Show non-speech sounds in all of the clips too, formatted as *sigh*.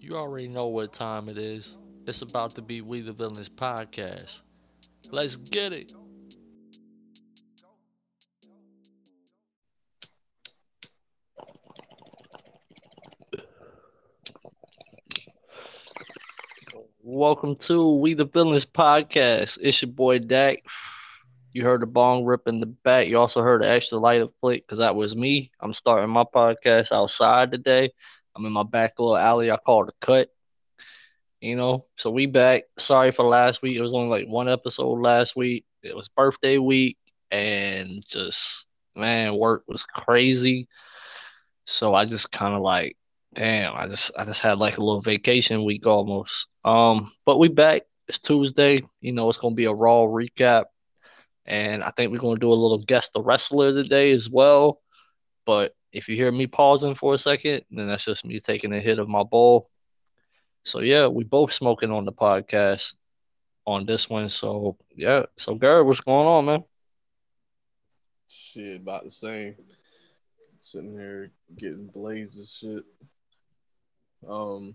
You already know what time it is. It's about to be We the Villains podcast. Let's get it. Welcome to We the Villains podcast. It's your boy Dak. You heard the bong rip in the back. You also heard the extra light of flick because that was me. I'm starting my podcast outside today. I'm in my back little alley. I call it a cut. You know, so we back. Sorry for last week. It was only like one episode last week. It was birthday week, and just man, work was crazy. So I just kind of like, damn, I just I just had like a little vacation week almost. Um, but we back. It's Tuesday. You know, it's gonna be a raw recap, and I think we're gonna do a little guest the wrestler today as well. But if you hear me pausing for a second, then that's just me taking a hit of my bowl. So yeah, we both smoking on the podcast on this one. So yeah, so Garrett, what's going on, man? Shit, about the same. Sitting here getting blazes shit. Um,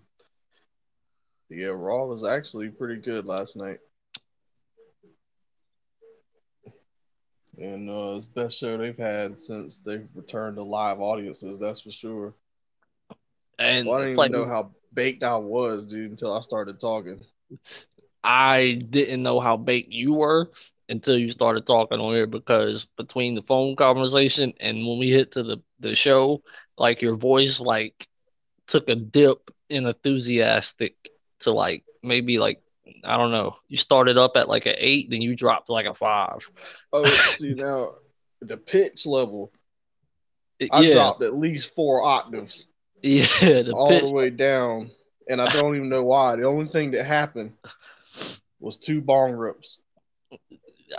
yeah, Raw was actually pretty good last night. And uh, it's best show they've had since they've returned to live audiences, that's for sure. And Well, I didn't even like know how baked I was, dude, until I started talking. I didn't know how baked you were until you started talking on here because between the phone conversation and when we hit to the, the show, like your voice like took a dip in enthusiastic to like maybe like I don't know. You started up at like an eight, then you dropped like a five. Oh, *laughs* see now the pitch level, It- I yeah, dropped at least four octaves yeah, *laughs* the all pitch. the way down, and I don't even know why. The only thing that happened was two bong rips.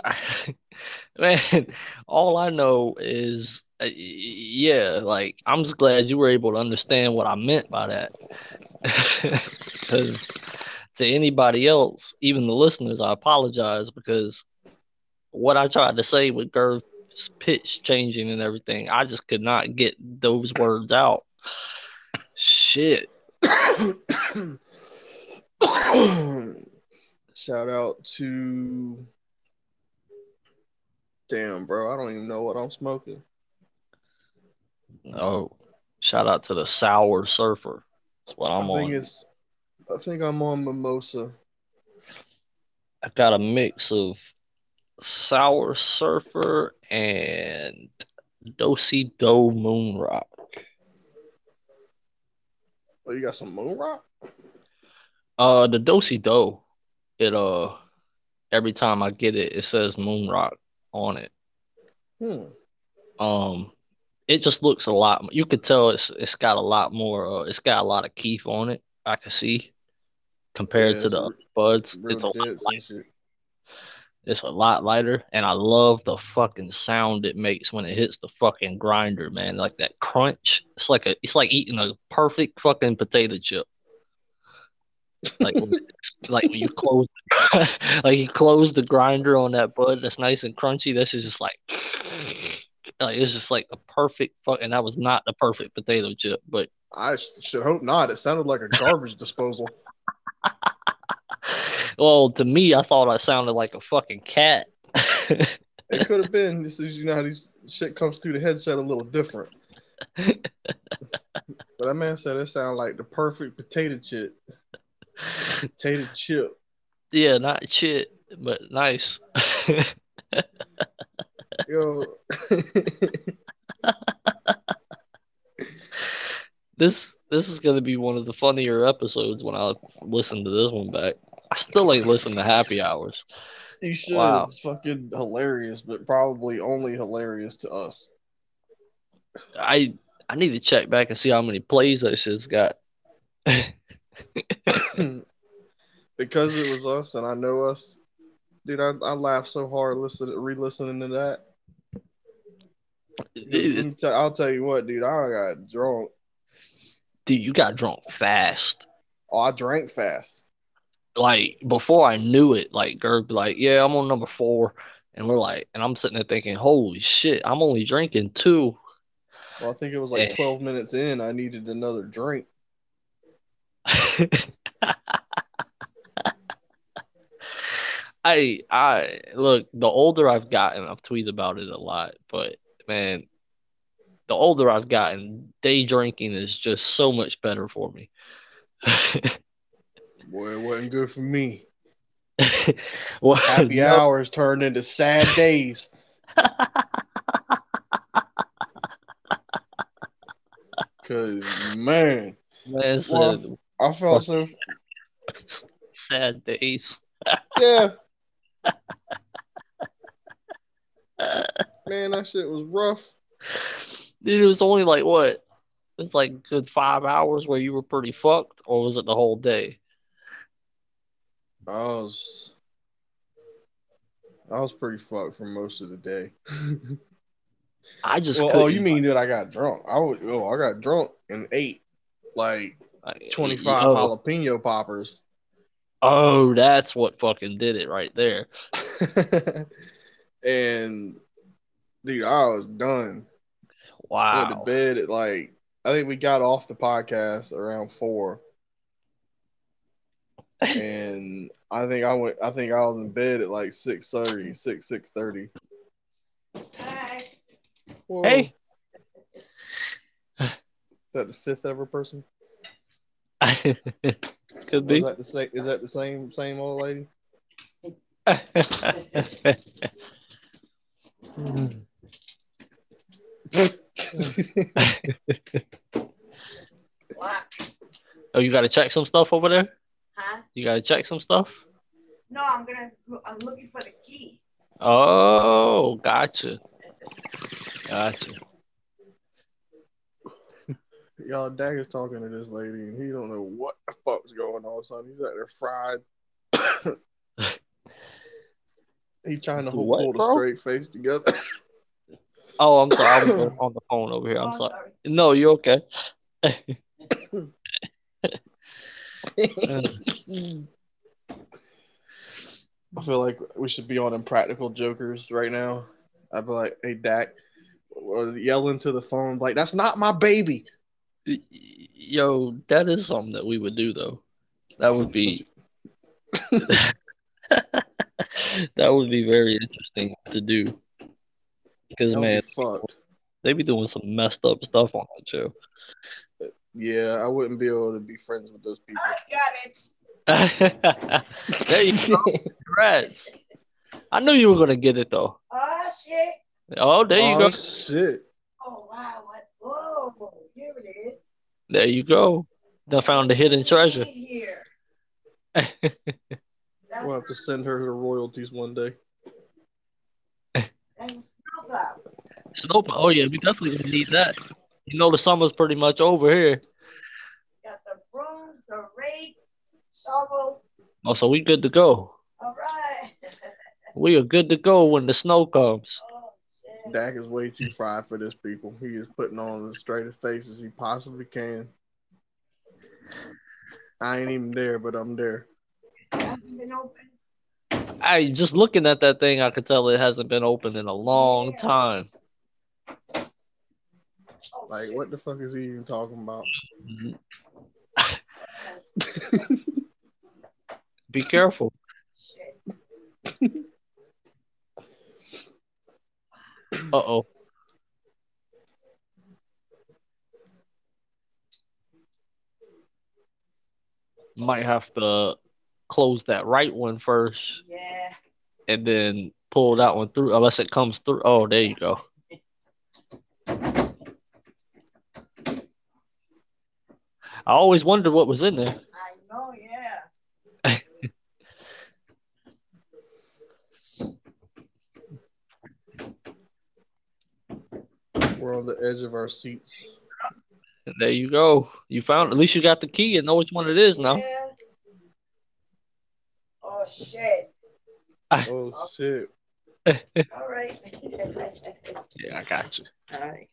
*laughs* Man, all I know is, uh, yeah, like I'm just glad you were able to understand what I meant by that. Because to anybody else, even the listeners, I apologize because what I tried to say with Gerv's pitch changing and everything, I just could not get those words out. Shit. *coughs* Shout out to Damn, bro, I don't even know what I'm smoking. Oh, shout out to the sour surfer. That's what I'm I think on. it's I think I'm on mimosa. I got a mix of sour surfer and dosey do moon rock. Oh, you got some moon rock? Uh, the dosey do, it uh, every time I get it, it says moon rock on it. Hmm. Um, it just looks a lot. You could tell it's it's got a lot more. Uh, it's got a lot of kief on it. I can see compared Yeah, to the buds. It's a lot lighter. and. It's a lot lighter, and I love the fucking sound it makes when it hits the fucking grinder, man. Like that crunch. It's like a, it's like eating a perfect fucking potato chip. Like, when- *laughs* like when you close, *laughs* like you close the grinder on that bud that's nice and crunchy. This is just like, like it's just like a perfect fuck. And that was not the perfect potato chip, but I should hope not. It sounded like a garbage disposal. *laughs* well, to me, I thought I sounded like a fucking cat. *laughs* It could have been. This is you know how these shit comes through the headset a little different. *laughs* But that man said it sounded like the perfect potato chip. Potato chip. Yeah, not shit, but nice. Yo. This this is gonna be one of the funnier episodes when I listen to this one back. I still ain't listened to Happy Hours. you should. Wow. It's fucking hilarious, but probably only hilarious to us. I I need to check back and see how many plays that shit's got. *coughs* because it was us and I know us. Dude, I, I laughed so hard listening re-listening to that. It's- I'll tell you what, dude. I got drunk. Dude, you got drunk fast. Oh, I drank fast. Like before I knew it, like Gerb, like, yeah, I'm on number four, and we're like, and I'm sitting there thinking, holy shit, I'm only drinking two. Well, I think it was like Yeah. 12 minutes in. I needed another drink. *laughs* I I look, the older I've gotten, I've tweeted about it a lot, but man, the older I've gotten, day drinking is just so much better for me. *laughs* Boy, it wasn't good for me. *laughs* well, Happy no, hours turned into sad days. *laughs* Cause man, man well, said I felt so sad days. yeah. Man, that shit was rough. Dude, it was only like what? It was like good five hours where you were pretty fucked, or was it the whole day? I was I was pretty fucked for most of the day. *laughs* I just well, oh, you mean that I got drunk? I was, oh, I got drunk and ate like like, twenty five oh, jalapeno poppers. oh, that's what fucking did it right there. *laughs* and dude, I was done. I went to bed at like I think we got off the podcast around four. *laughs* and I think I went I think I was in bed at like 6.30, 6, 6.30. Hi. Whoa. Hey. Is that the fifth ever person? *laughs* Could be. Is that the same is that the same same old lady? What? *laughs* oh, you got to check some stuff over there. Huh? You got to check some stuff. No, I'm gonna. I'm looking for the key. Oh, gotcha. Gotcha. *laughs* Y'all Dak is talking to this lady and he don't know what the fuck's going on, son. He's out there fried. *laughs* he trying to Do hold, what, hold a straight face together. *laughs* Oh, I'm sorry. I was on- *coughs* on the phone over here. I'm Oh, sorry. No, you're okay. I feel like we should be on Impractical Jokers right now. I'd be like, hey, Dak, or yell into the phone, like, that's not my baby. Yo, that is something that we would do though. That would be *laughs* that would be very interesting to do. Because man, be fucked. they be doing some messed up stuff on that show. Yeah, I wouldn't be able to be friends with those people. I got it. *laughs* there you go. Congrats. I knew you were gonna get it though. Oh shit. Oh, there you oh, go. shit. Oh wow. What? Whoa. Here it is. There you go. They found the hidden treasure. Here. *laughs* We'll have to send her the royalties one day. That's a snowplow. Snow. Oh yeah, we definitely gonna need that. You know the summer's pretty much over here. Got the broom, the rake, shovel. Oh, so we good to go. All right. *laughs* We are good to go when the snow comes. oh shit. Dak is way too fried for this people. He is putting on the straightest face as he possibly can. I ain't even there, but I'm there. Hasn't been open. I just looking at that thing, I could tell it hasn't been open in a long Yeah. time. Like, what the fuck is he even talking about? *laughs* Be careful. *laughs* Uh oh. Might have to close that right one first Yeah. and then pull that one through unless it comes through. Oh, there you go. I always wondered what was in there. I know. Yeah. *laughs* We're on the edge of our seats. There you go. You found at least you got the key and know which one it is now. Yeah. Oh shit. Oh shit! *laughs* All right. *laughs* Yeah, I got you. All right.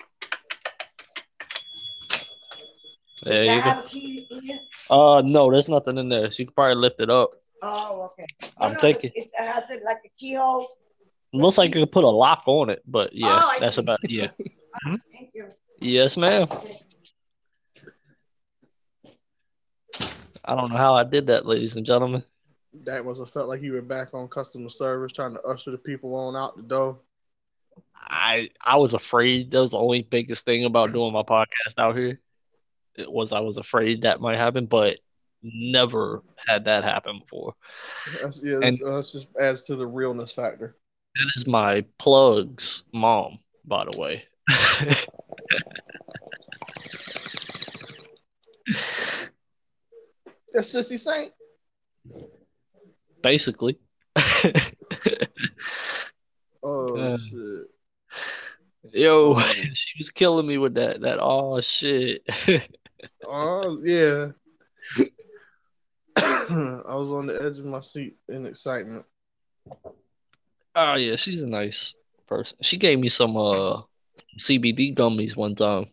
There you go. key? Uh, no, there's nothing in there. So you can probably lift it up. Oh, okay. I'm no, thinking- It has it like a keyhole. Looks like you could put a lock on it, but yeah, Oh, that's see. about yeah. *laughs* Thank you. Yes, ma'am. I don't know how I did that, ladies and gentlemen. That must have felt like you were back on customer service, trying to usher the people on out the door. I I was afraid. That was the only biggest thing about doing my podcast out here. It was I was afraid that might happen, but never had that happen before. That's, yeah, And- that's, that's just adds to the realness factor. That is my plug's mom, by the way. That's Sissy Saint. Basically. *laughs* Oh Uh. shit. Yo, *laughs* she was killing me with that. That oh shit. *laughs* Oh yeah. *coughs* I was on the edge of my seat in excitement. Oh yeah, she's a nice person. She gave me some uh CBD gummies one time.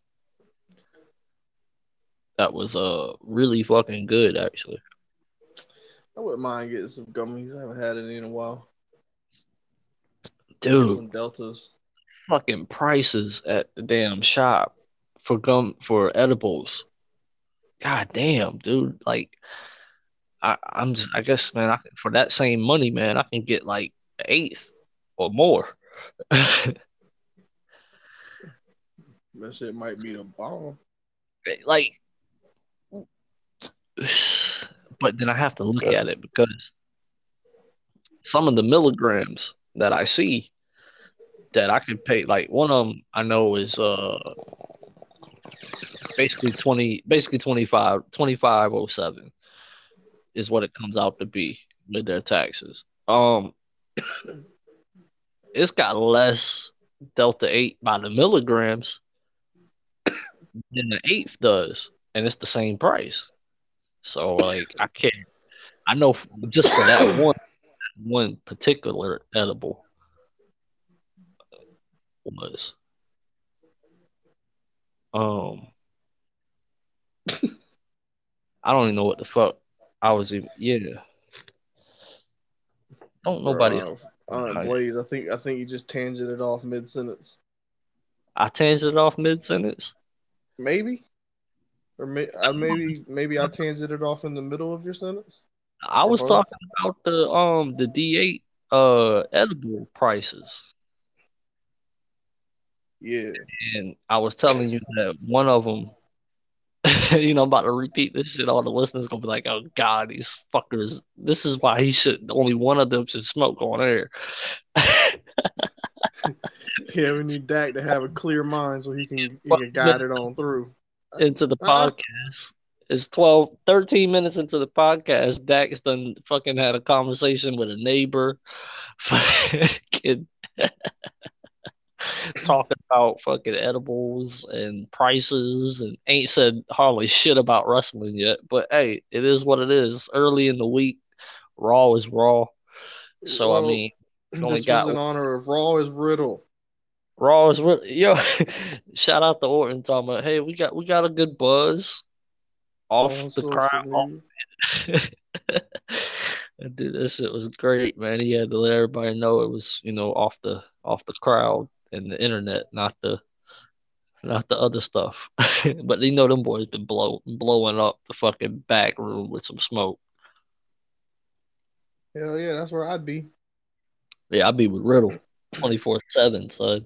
That was uh really fucking good actually. I wouldn't mind getting some gummies. I haven't had any in a while. Dude, Some deltas. fucking prices at the damn shop for gum for edibles. God damn, dude. Like I I'm just I guess man, I, for that same money, man, I can get like an eighth or more. That shit might be the bomb. *laughs* like but then I have to look at it because some of the milligrams that I see that I could pay like one of them I know is uh basically 20 basically 25 2507 is what it comes out to be with their taxes. Um *coughs* it's got less delta 8 by the milligrams *coughs* than the eighth does, and it's the same price. So like I can't. I know just for that one one particular edible was um *laughs* I don't even know what the fuck I was even yeah. Don't nobody Uh, uh, Blaze, I think I think you just tangented it off mid sentence. I tangent it off mid sentence. Maybe, or may, I maybe maybe I tangented it off in the middle of your sentence. I was talking about the um the D eight uh edible prices. Yeah, And I was telling you that one of them, *laughs* you know, I'm about to repeat this shit. All the listeners gonna be like, "Oh God, these fuckers! This is why he should. Only one of them should smoke on air." *laughs* yeah. We need Dak to have a clear mind so he can he can guide it on through. Into the Uh. podcast. It's 12, 13 minutes into the podcast. Dak's done fucking had a conversation with a neighbor, *laughs* fucking *laughs* talking about fucking edibles and prices, and ain't said hardly shit about wrestling yet. But hey, it is what it is. Early in the week, Raw is Raw. So I Well, mean, *clears throat* only this got was in honor of Raw is Riddle. Raw is really yo. *laughs* shout out to Orton talking about, hey, we got we got a good buzz off on the crowd. *laughs* Dude, this shit was great, man. He had to let everybody know it was, you know, off the off the crowd and the internet, not the not the other stuff. *laughs* but you know them boys been blow blowing up the fucking back room with some smoke. Hell yeah, that's where I'd be. Yeah, I'd be with Riddle twenty four seven, son.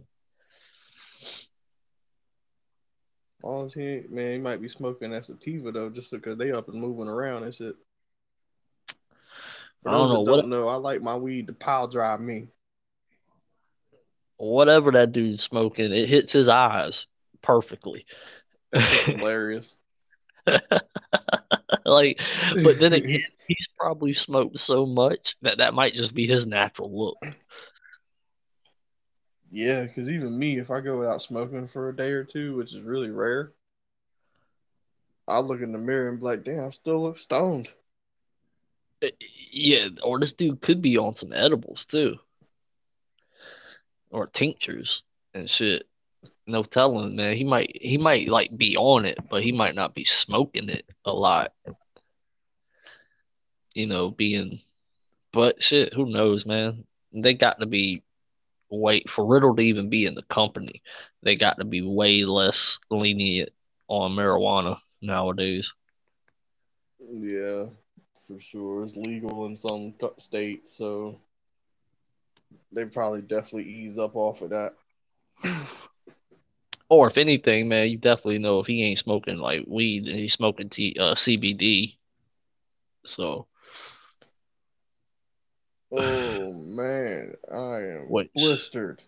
He man, he might be smoking that sativa though, just because they up and moving around and shit. For I don't know what don't know, I like my weed to pile drive me. whatever that dude's smoking, it hits his eyes perfectly. *laughs* Hilarious. *laughs* like, but then *laughs* again, he's probably smoked so much that that might just be his natural look. Yeah, because even me, if I go without smoking for a day or two, which is really rare, I'll look in the mirror and be like, damn, I still look stoned. Uh, Yeah, or this dude could be on some edibles too, or tinctures and shit. No telling, man. He might he might like be on it, but he might not be smoking it a lot. You know, being, but shit, who knows, man? They got to be way for Riddle to even be in the company. They got to be way less lenient on marijuana nowadays. Yeah, for sure. It's legal in some states, so they probably definitely ease up off of that. *clears throat* Or if anything, man, you definitely know if he ain't smoking like weed and he's smoking T uh, CBD. So Oh man, I am Which- blistered.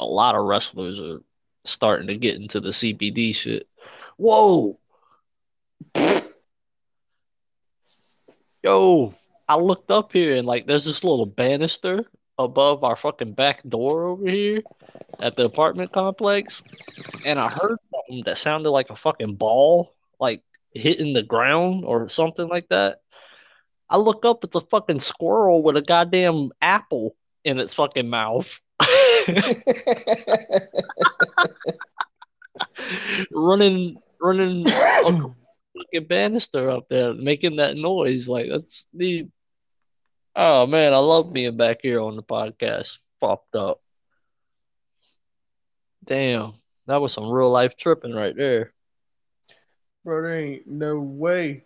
a lot of wrestlers are starting to get into the CBD shit. Whoa, yo, I looked up here and like there's this little banister above our fucking back door over here at the apartment complex, and I heard something that sounded like a fucking ball like hitting the ground or something like that. I look up, it's a fucking squirrel with a goddamn apple in its fucking mouth. *laughs* running running a *coughs* fucking banister up there making that noise. Like that's the oh man i love being back here on the podcast. Popped up. Damn. That was some real life tripping right there. Bro, there ain't no way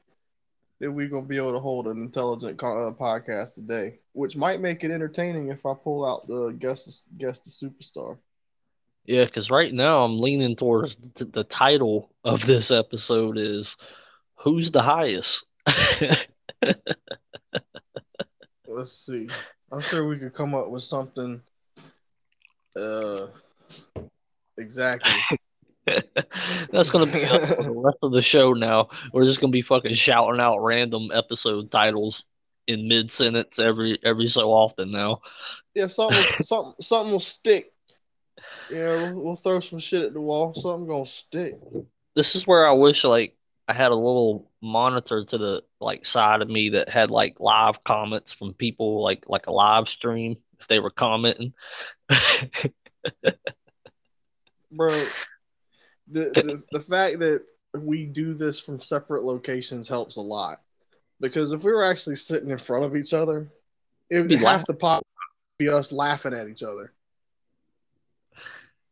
that we gonna be able to hold an intelligent uh, podcast today, which might make it entertaining if I pull out the guest guest the superstar. yeah because right now i'm leaning towards th- the title of this episode is who's the highest *laughs* Let's see. I'm sure we could come up with something. Uh, exactly. *laughs* That's gonna be us for the rest of the show now. We're just gonna be fucking shouting out random episode titles in mid sentence every every so often now. Yeah, something, will- *laughs* something, something will stick. Yeah, we'll, we'll throw some shit at the wall. Something gonna stick. This is where I wish like I had a little monitor to the like side of me that had like live comments from people like like a live stream if they were commenting. *laughs* bro. The, the the fact that we do this from separate locations helps a lot because if we were actually sitting in front of each other, it would Be have laugh- to pop be us laughing at each other.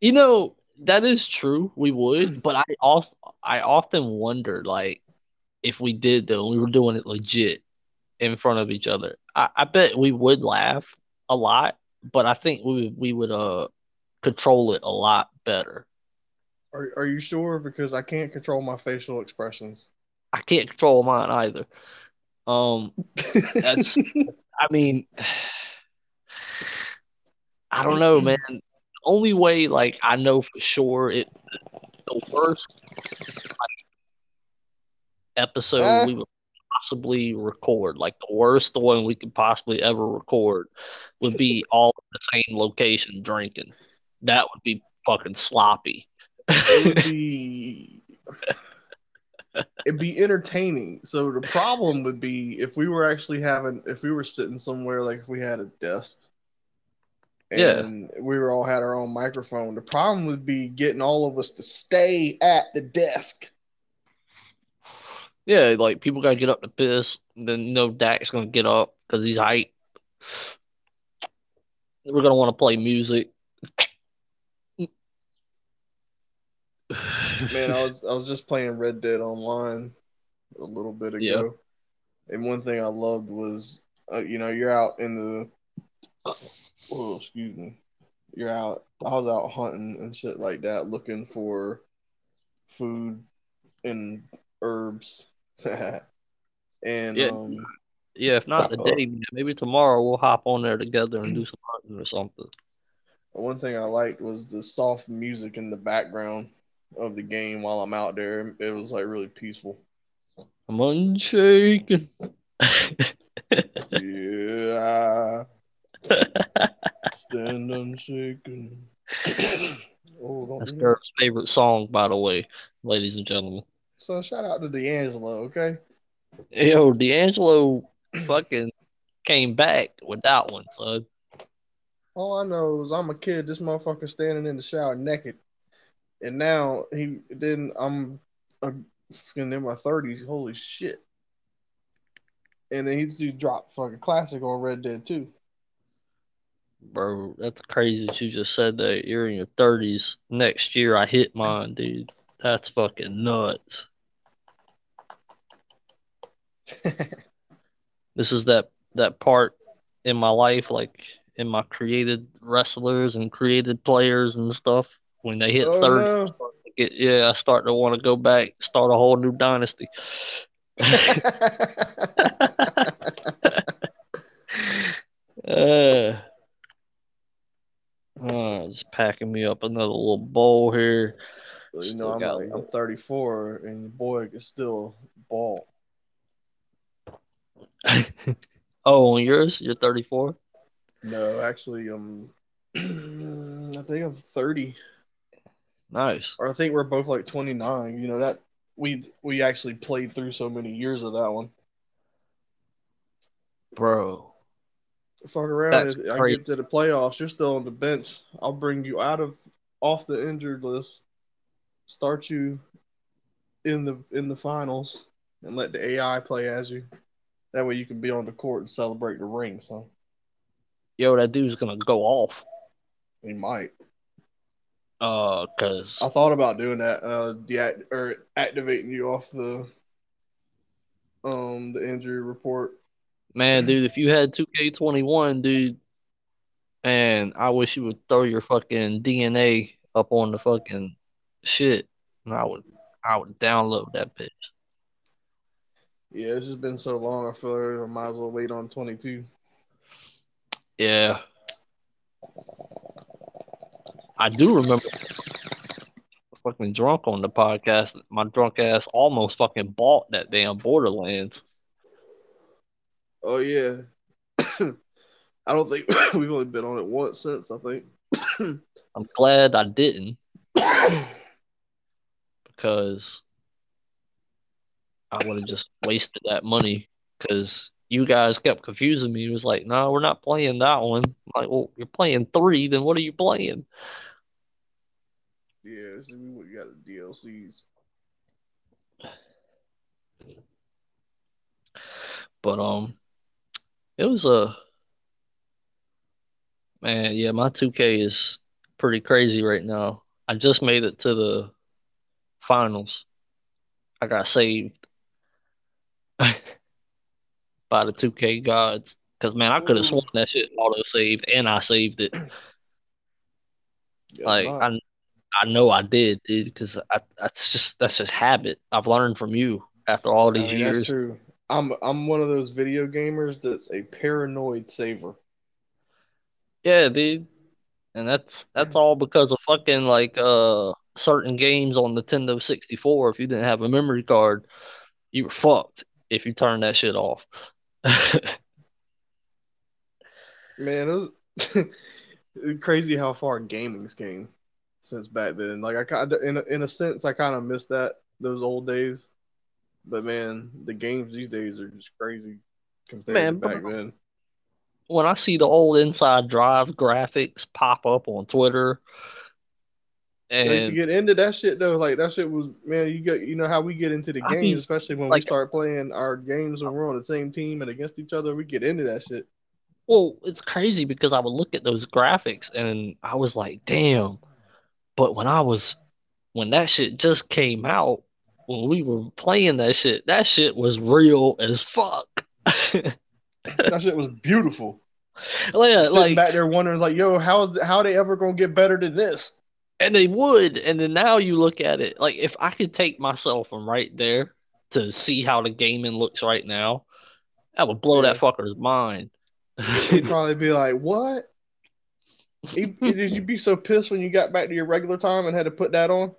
You know, that is true. We would, but I off I often wonder like if we did though, we were doing it legit in front of each other. I, I bet we would laugh a lot, but I think we we would uh control it a lot better. Are are you sure? Because I can't control my facial expressions. I can't control mine either. Um That's- I mean *sighs* I don't know, man. The only way like I know for sure it the worst like, episode Uh. we would possibly record, like the worst one we could possibly ever record would be all in the same location drinking. That would be fucking sloppy. It would be it'd be entertaining. So the problem would be if we were actually having if we were sitting somewhere like if we had a desk Yeah. and we were all had our own microphone. The problem would be getting all of us to stay at the desk. Yeah, like people gotta get up to piss. Then you know Dak's gonna get up because he's hype. We're gonna want to play music. Man, I was *laughs* I was just playing Red Dead Online a little bit ago, Yeah. and one thing I loved was, uh, you know, you're out in the, oh, excuse me, you're out. I was out hunting and shit like that, looking for food and herbs, *laughs* and Yeah. um, yeah, if not today, man, maybe tomorrow we'll hop on there together and do some hunting or something. one thing I liked was the soft music in the background of the game while I'm out there. It was like really peaceful. I'm unshaken. Yeah. *laughs* Stand unshaken. *clears throat* oh, That's. Dirk's favorite song, by the way, ladies and gentlemen. So shout out to D'Angelo, okay? Yo, D'Angelo fucking came back with that one, so All I know is I'm a kid. This motherfucker standing in the shower naked, and now he then I'm a, in my thirties. Holy shit! And then he just dropped fucking classic on Red Dead too. bro, that's crazy that you just said that you're in your thirties. Next year I hit mine, dude. That's fucking nuts. *laughs* This is that that part in my life, like in my created wrestlers and created players and stuff. When they hit Oh, 30, no. I get, yeah, I start to want to go back, start a whole new dynasty. *laughs* *laughs* Uh, uh, just packing me up another little bowl here. you know, I'm like, I'm 34, and your boy is still bald. *laughs* oh, on yours, you're 34. No, actually, um, *clears throat* I think I'm 30, Nice, or I think we're both like 29. You know that we we actually played through so many years of that one. bro. Fuck around, That's I crazy. get to the playoffs. You're still on the bench. I'll bring you out of off the injured list, start you in the in the finals, and let the AI play as you. That way you can be on the court and celebrate the ring. So Yo, that dude's gonna go off. he might. Uh, cause I thought about doing that, uh, deact- or activating you off the um the injury report. man, dude, if you had 2K21, dude, and I wish you would throw your fucking DNA up on the fucking shit, and I would, I would download that bitch. Yeah, this has been so long. I feel like I might as well wait on 22. Yeah. I do remember fucking drunk on the podcast. My drunk ass almost fucking bought that damn Borderlands. Oh yeah. *coughs* I don't think *coughs* we've only been on it once since. I think. *coughs* I'm glad I didn't because I would have just wasted that money because you guys kept confusing me. It was like, no, we're not playing that one. I'm like, well, you're playing three, then what are you playing? Yeah, see, we got the DLCs. But um, it was a man. Yeah, my 2K is pretty crazy right now. I just made it to the finals. I got saved *laughs* by the 2K gods. Cause man, I could have sworn that shit auto saved, and I saved it. *clears throat* Yeah, Like. I, I know I did, dude. Cause that's just that's just habit. I've learned from you after all I these mean, that's years. true. I'm I'm one of those video gamers that's a paranoid saver. Yeah, dude. And that's that's all because of fucking like uh certain games on Nintendo 64. If you didn't have a memory card, you were fucked if you turned that shit off. *laughs* Man, it was *laughs* crazy how far gaming's came since back then. Like I kind of, in a, in a sense, I kind of miss that those old days. But man, the games these days are just crazy compared Man, to back then. when I see the old Inside Drive graphics pop up on Twitter, I used to get into that shit though. Like that shit was man. You get you know how we get into the I games, mean, especially when we start playing our games when we're on the same team and against each other. We get into that shit. well, it's crazy because I would look at those graphics and I was like, damn. But when I was, when that shit just came out, when we were playing that shit, that shit was real as fuck. *laughs* That shit was beautiful. Yeah, Sitting like, back there wondering, like, yo, how is how they ever gonna get better than this? and they would, and then now you look at it, like, if I could take myself from right there to see how the gaming looks right now, that would blow Yeah. that fucker's mind. He'd probably be like, "What? Did you be so pissed when you got back to your regular time and had to put that on?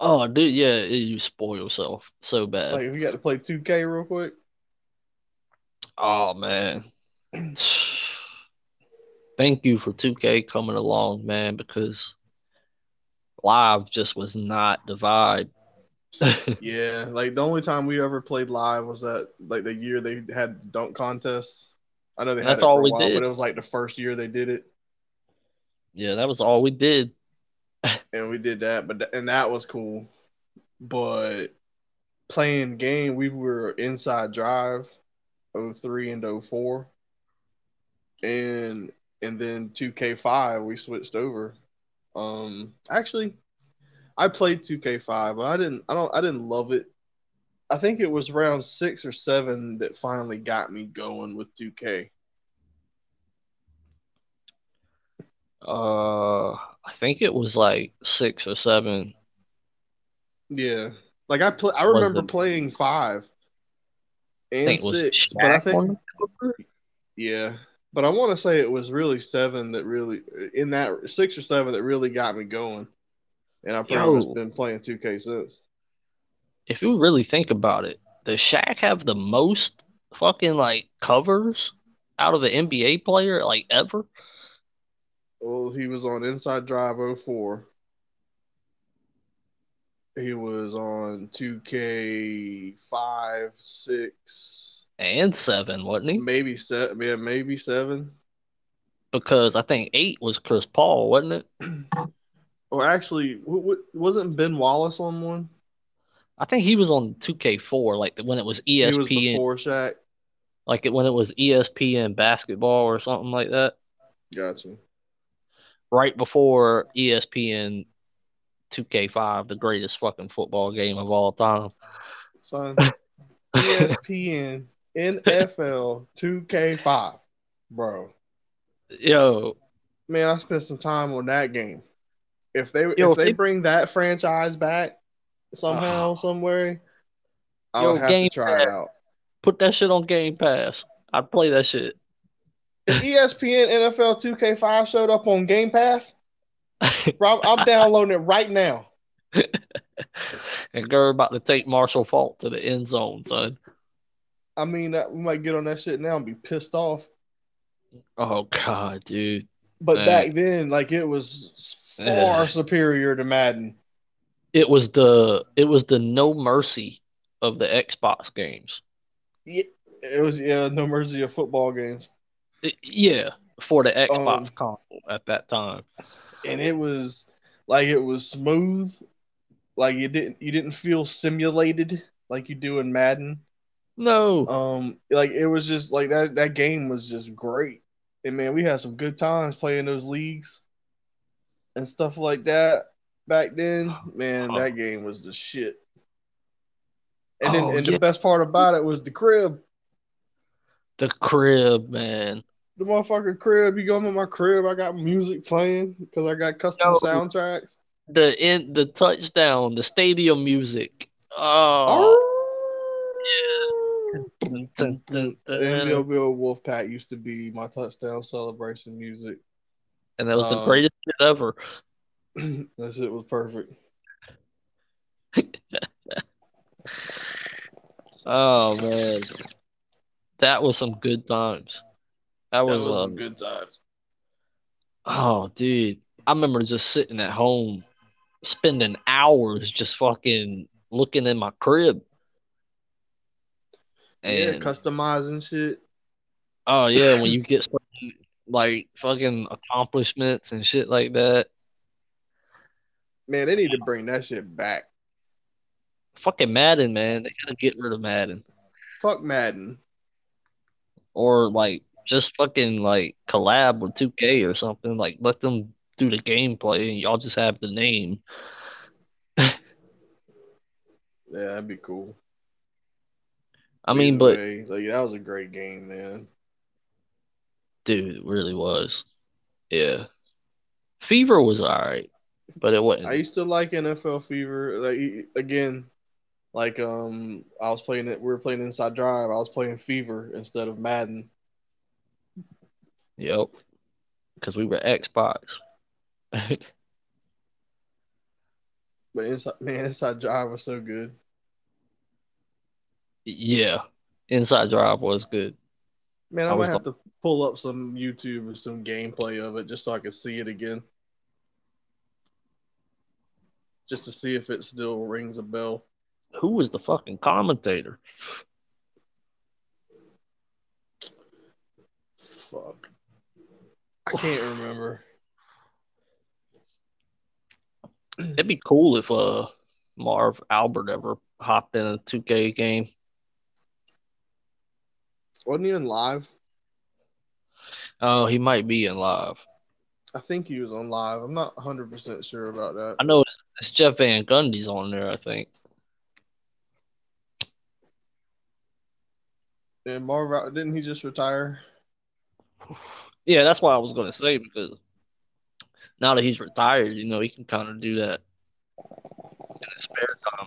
Oh, dude, yeah, you spoil yourself so bad. Like, if you got to play 2K real quick, Oh man. Thank you for 2K coming along, man, because live just was not the vibe. *laughs* yeah. Like the only time we ever played live was that like the year they had dunk contests. I know they had That's it for all a we while, did. but it was like the first year they did it, yeah, that was all we did. and we did that. But th- and that was cool. But playing game, we were inside drive, 03 and 04. and and then 2K5 we switched over. Um, actually, I played 2K5, but I didn't. I don't. I didn't love it. I think it was round six or seven that finally got me going with 2K. Uh, I think it was like six or seven. Yeah, like I play. I remember it- playing five and think it was six, but I think yeah, but I want to say it was really seven that really in that six or seven that really got me going, and I've Yo. been playing 2K since. If you really think about it, does Shaq have the most fucking like covers out of an NBA player like ever? Well, he was on Inside Drive 04. He was on 2K5, 6, And seven, wasn't he? maybe seven. Yeah, maybe seven. Because I think eight was Chris Paul, wasn't it? *clears throat* Or actually, w- w- wasn't Ben Wallace on one? I think he was on 2K4, like when it was E He was ESPN, before Shaq. like it, when it was ESPN basketball or something like that. Gotcha. Right before ESPN 2K5, the greatest fucking football game of all time. Son, ESPN, NFL, 2K5. Bro. Yo, Man, I spent some time on that game. If they Yo, if they they- bring that franchise back somehow, ah. some way, I Yo, would have Game to try it out. put that shit on Game Pass. I'd play that shit. ESPN NFL 2K5 showed up on Game Pass, bro, I'm, I'm downloading it right now. and Gurr about to take Marshall Faulk to the end zone, son. I mean, that, we might get on that shit now and be pissed off. Oh god, dude. But Man. back then, like it was far superior to Madden. It was the it was the no mercy of the Xbox games. Yeah, It was yeah, no mercy of football games, It- yeah, for the Xbox Um, console at that time. and it was like it was smooth. Like you didn't you didn't feel simulated like you do in Madden. No. Um, like it was just like that. That game was just great, and man, we had some good times playing those leagues and stuff like that back then. Man, that game was the shit. And then, Oh, and yeah. the best part about it was the crib, The crib, man. the motherfucking crib. You go in my crib, I got music playing because I got custom Yo. soundtracks. The in the touchdown, the stadium music. Oh, yeah. The NWO Wolfpack used to be my touchdown celebration music. and that was the Um, greatest shit ever. *clears throat* *laughs* that shit was perfect. *laughs* Oh man, that was some good times. That That was, was uh, some good times. oh dude, I remember just sitting at home, spending hours just fucking looking in my crib. yeah, And customizing shit. oh yeah, when you *laughs* get certain, like fucking accomplishments and shit like that, Man, they need to bring that shit back. fucking Madden, man, they gotta get rid of Madden Fuck Madden. Or like just fucking like collab with 2K or something. Like let them do the gameplay and y'all just have the name. *laughs* Yeah, that'd be cool. I mean, Either but way, like that was a great game, man. dude, it really was. Yeah. Fever was alright, but it wasn't. I used to like NFL Fever. Like again, like um, I was playing it. We were playing Inside Drive. I was playing Fever instead of Madden. Yep. Because we were Xbox. *laughs* But inside, man, Inside Drive was so good. yeah. Inside Drive was good. Man, I I might have to pull up some YouTube or some gameplay of it just so I can see it again. Just to see if it still rings a bell. Who was the fucking commentator? Fuck. I can't remember. It'd be cool if uh Marv Albert ever hopped in a 2K game. Wasn't he in live? Oh, he might be in live. I think he was on live. I'm not 100% sure about that. I know it's, it's Jeff Van Gundy's on there, I think. And Marv, didn't he just retire? Yeah, that's what I was gonna say because now that he's retired, you know, he can kind of do that in his spare time.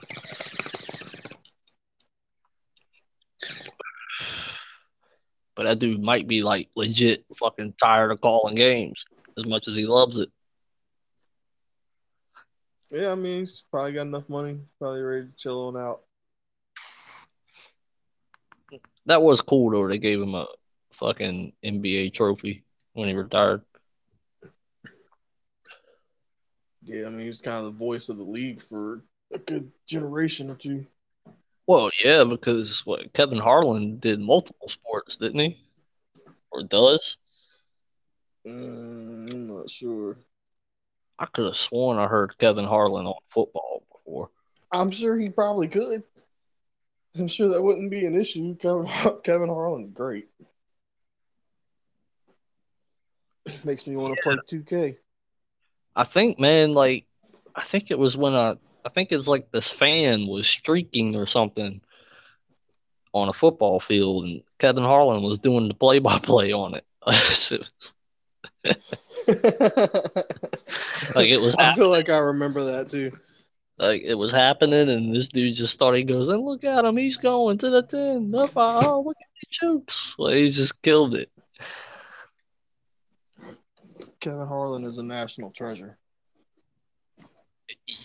But that dude might be like legit fucking tired of calling games as much as he loves it. Yeah, I mean, he's probably got enough money, probably ready to chill on out. That was cool though. They gave him a fucking NBA trophy when he retired. Yeah, I mean, he's kind of the voice of the league for a good generation or two. Well, yeah, because what Kevin Harlan did multiple sports, didn't he? Or does? Mm, I'm not sure. I could have sworn I heard Kevin Harlan on football before. I'm sure he probably could. I'm sure that wouldn't be an issue. Kevin, *laughs* Kevin Harlan's great. *clears throat* Makes me want to play 2K. I think, man, like, I think it was when I, I think it's like this fan was streaking or something on a football field, and Kevin Harlan was doing the play-by-play on it. *laughs* it was, *laughs* like it was. I feel like I remember that too. Like it was happening, and this dude just started. He goes, and look at him, he's going to the ten. Oh, look at the jokes! Like he just killed it. Kevin Harlan is a national treasure.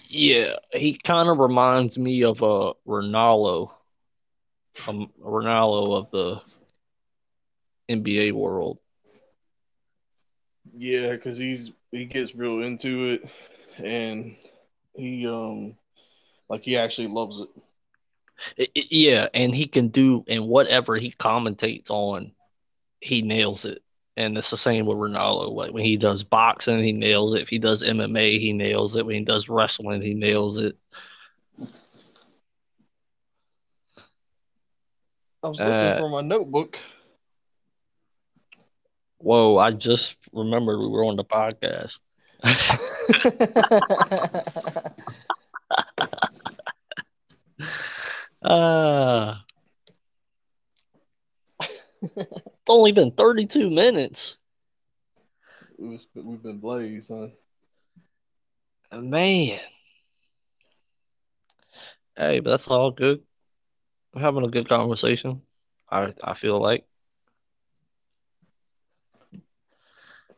Yeah, he kind of reminds me of a uh, Ranallo, um, Ranallo of the NBA world. Yeah, because he's he gets real into it, and he um like he actually loves it. it, it yeah, and he can do and whatever he commentates on, he nails it. And it's the same with Ranallo. Like when he does boxing, he nails it. If he does MMA, he nails it. When he does wrestling, he nails it. I was looking uh, for my notebook. Whoa, I just remembered we were on the podcast. Uh, it's only been 32 minutes. We've been blazed, huh? Man. Hey, but that's all good. We're having a good conversation. I I feel like.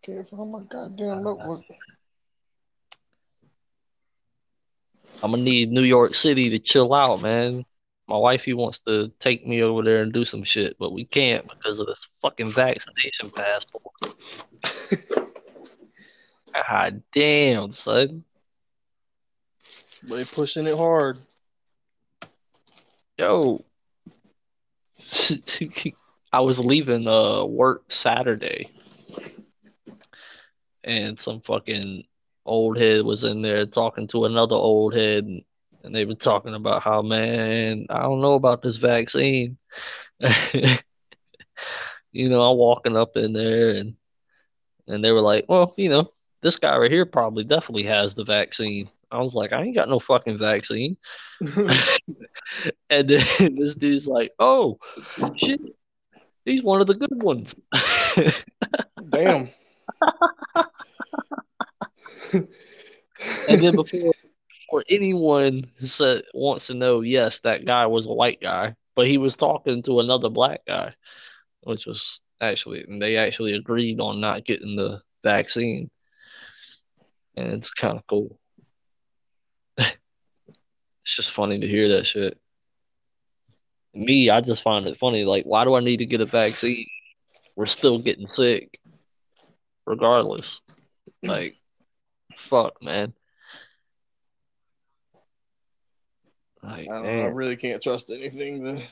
Can't find my goddamn notebook. I'm gonna need New York City to chill out, man. My wifey wants to take me over there and do some shit, but we can't because of this fucking vaccination passport. *laughs* God damn, son. They pushing it hard. Yo. *laughs* I was leaving uh work Saturday and some fucking old head was in there talking to another old head and, and they were talking about how man i don't know about this vaccine. *laughs* You know i'm walking up in there and and they were like well you know this guy right here probably definitely has the vaccine. I was like i ain't got no fucking vaccine. *laughs* And then *laughs* this dude's like oh shit he's one of the good ones. Damn and then before before anyone said, wants to know, yes, that guy was a white guy, but he was talking to another black guy, which was actually, and they actually agreed on not getting the vaccine, and it's kind of cool. *laughs* it's just funny to hear that shit. Me, I just find it funny. Like, why do I need to get a vaccine? We're still getting sick, regardless. Like, fuck, man. Like, I, I, really can't trust anything the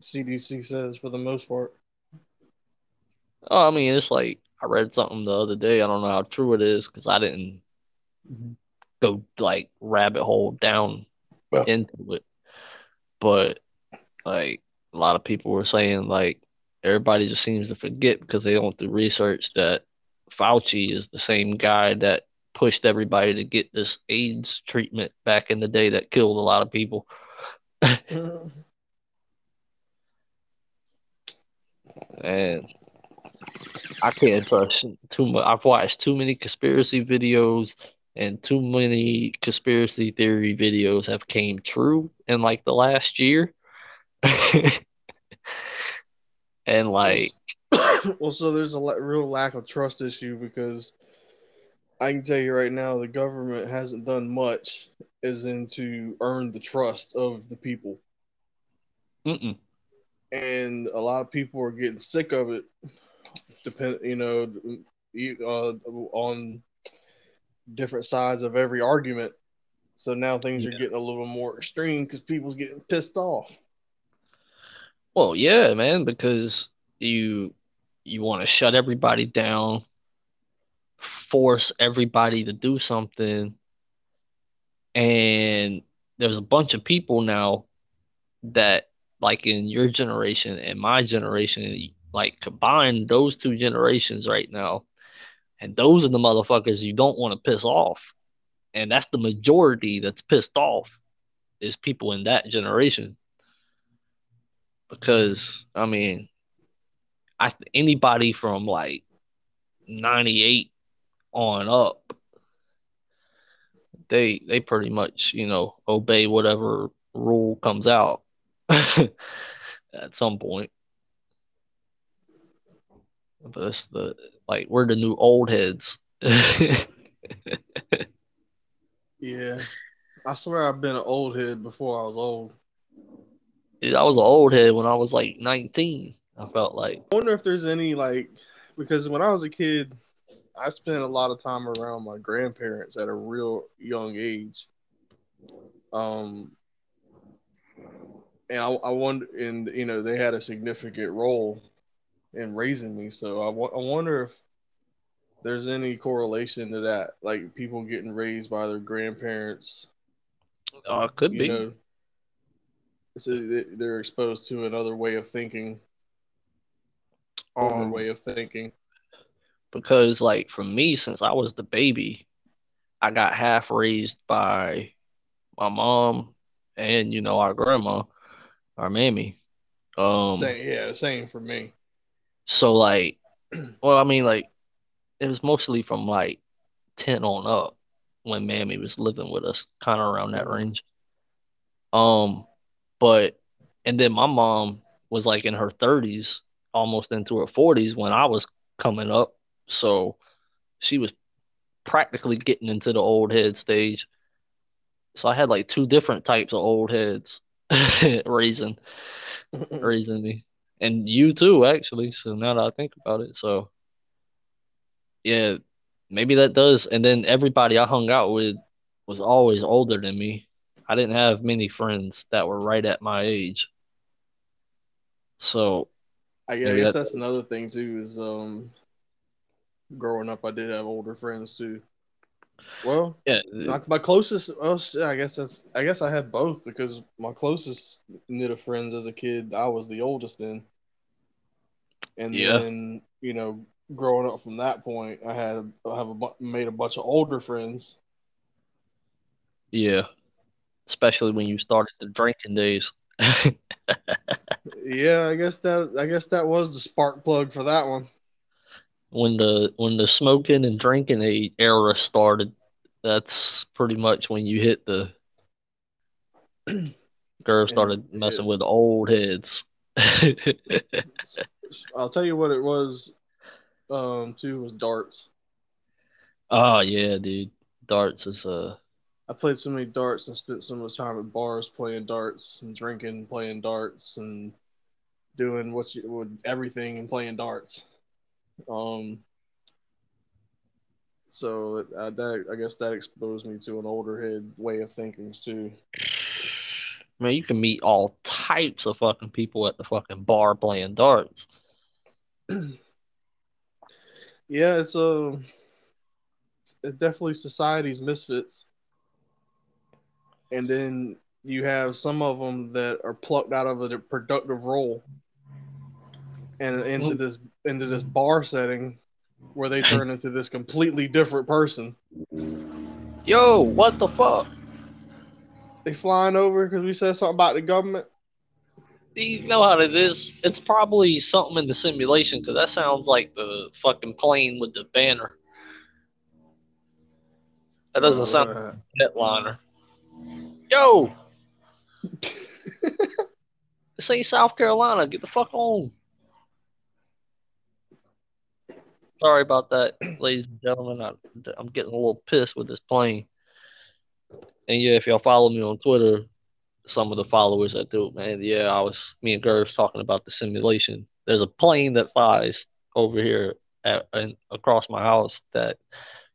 CDC says for the most part. Oh, I mean, it's like I read something the other day. I don't know how true it is because I didn't go like rabbit hole down well. into it. But like a lot of people were saying, like everybody just seems to forget because they don't do research that Fauci is the same guy that pushed everybody to get this AIDS treatment back in the day that killed a lot of people. *laughs* and I can't trust too much. I've watched too many conspiracy videos, and too many conspiracy theory videos have came true in like the last year. *laughs* and like, *coughs* well, so there's a real lack of trust issue because I can tell you right now, the government hasn't done much as in to earn the trust of the people. mm-mm. and a lot of people are getting sick of it. Depend, you know, uh, on different sides of every argument. So now things are getting a little more extreme because people's getting pissed off. Well, yeah, man, because you you want to shut everybody down, force everybody to do something, and there's a bunch of people now that like in your generation and my generation like combine those two generations right now and those are the motherfuckers you don't want to piss off and that's the majority that's pissed off is people in that generation because i mean i anybody from like 98 on up they they pretty much you know obey whatever rule comes out *laughs* at some point. But it's the like we're the new old heads. *laughs* Yeah, I swear I've been an old head before I was old. Was an old head when I was like 19. I felt like I wonder if there's any like because when I was a kid, I spent a lot of time around my grandparents at a real young age. Um, and I, I wonder, and you know, they had a significant role in raising me. So I, wo- I wonder if there's any correlation to that, like people getting raised by their grandparents. oh, it could be. know, so they- they're exposed to another way of thinking, older Um, way of thinking. because like for me since I was the baby, I got half raised by my mom and you know our grandma, our mammy. Um Same, yeah, same for me. so like *clears throat* well I mean like it was mostly from like 10 on up when mammy was living with us kind of around that Mhm. range. Um but and then my mom was like in her 30s, almost into her 40s when I was coming up. So she was practically getting into the old head stage. So I had like two different types of old heads *laughs* raising raising me. And you too, actually. So now that I think about it. So yeah, maybe that does. And then everybody I hung out with was always older than me. I didn't have many friends that were right at my age. So I, I guess that- that's another thing too. Is um, growing up, I did have older friends too. Well, yeah, my, my closest. Shit, I guess that's. I guess I had both because my closest knit of friends as a kid, I was the oldest in. And Yeah. then you know, growing up from that point, I had I have a made a bunch of older friends. yeah. Especially when you started the drinking days. *laughs* Yeah, I guess that I guess that was the spark plug for that one. when the when the smoking and drinking era started, that's pretty much when you hit the *clears throat* girls started messing with old heads. *laughs* I'll tell you what it was. Um, too was darts. oh yeah, dude. Darts is uh I played so many darts and spent so much time at bars playing darts and drinking, playing darts and doing what you with everything and playing darts. Um, so uh, that I guess that exposed me to an older head way of thinking too. man, you can meet all types of fucking people at the fucking bar playing darts. *clears throat* Yeah, it's it definitely society's misfits. And then you have some of them that are plucked out of a productive role and into this into this bar setting where they turn into this completely different person. Yo, what the fuck? They flying over because we said something about the government. You know how it is. It's probably something in the simulation because that sounds like the fucking plane with the banner. That doesn't sound like Uh, a jetliner. Yo, *laughs* this ain't South Carolina. Get the fuck on. Sorry about that, ladies and gentlemen. I, I'm getting a little pissed with this plane. And yeah, if y'all follow me on Twitter, some of the followers that do, man, yeah, I was me and Gerv's talking about the simulation. There's a plane that flies over here at, and across my house that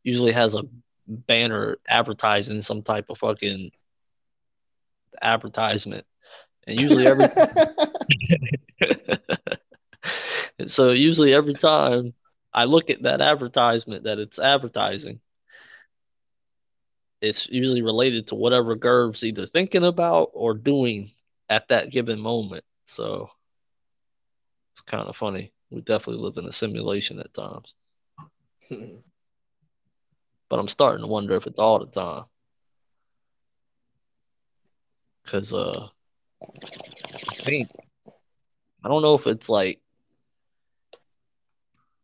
usually has a banner advertising some type of fucking advertisement. And usually every *laughs* so usually every time I look at that advertisement that it's advertising, it's usually related to whatever Gerv's either thinking about or doing at that given moment. So it's kind of funny. We definitely live in a simulation at times. *laughs* But I'm starting to wonder if it's all the time. Cause uh I think I don't know if it's like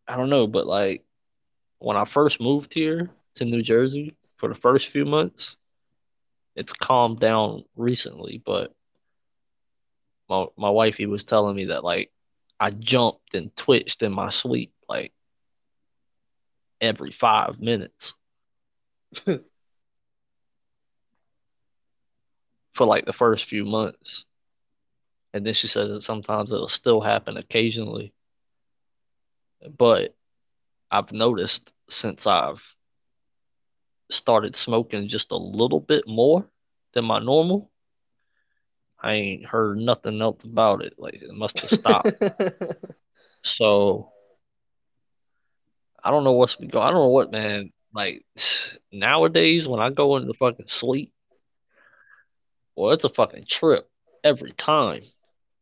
I don't know, but like when I first moved here to New Jersey for the first few months, it's calmed down recently, but my my wifey was telling me that like I jumped and twitched in my sleep like every five minutes. *laughs* for like the first few months. And then she said that sometimes it'll still happen occasionally. But I've noticed since I've started smoking just a little bit more than my normal, I ain't heard nothing else about it. Like it must have stopped. *laughs* so I don't know what's been going. I don't know what, man. Like nowadays, when I go into fucking sleep, well, it's a fucking trip every time.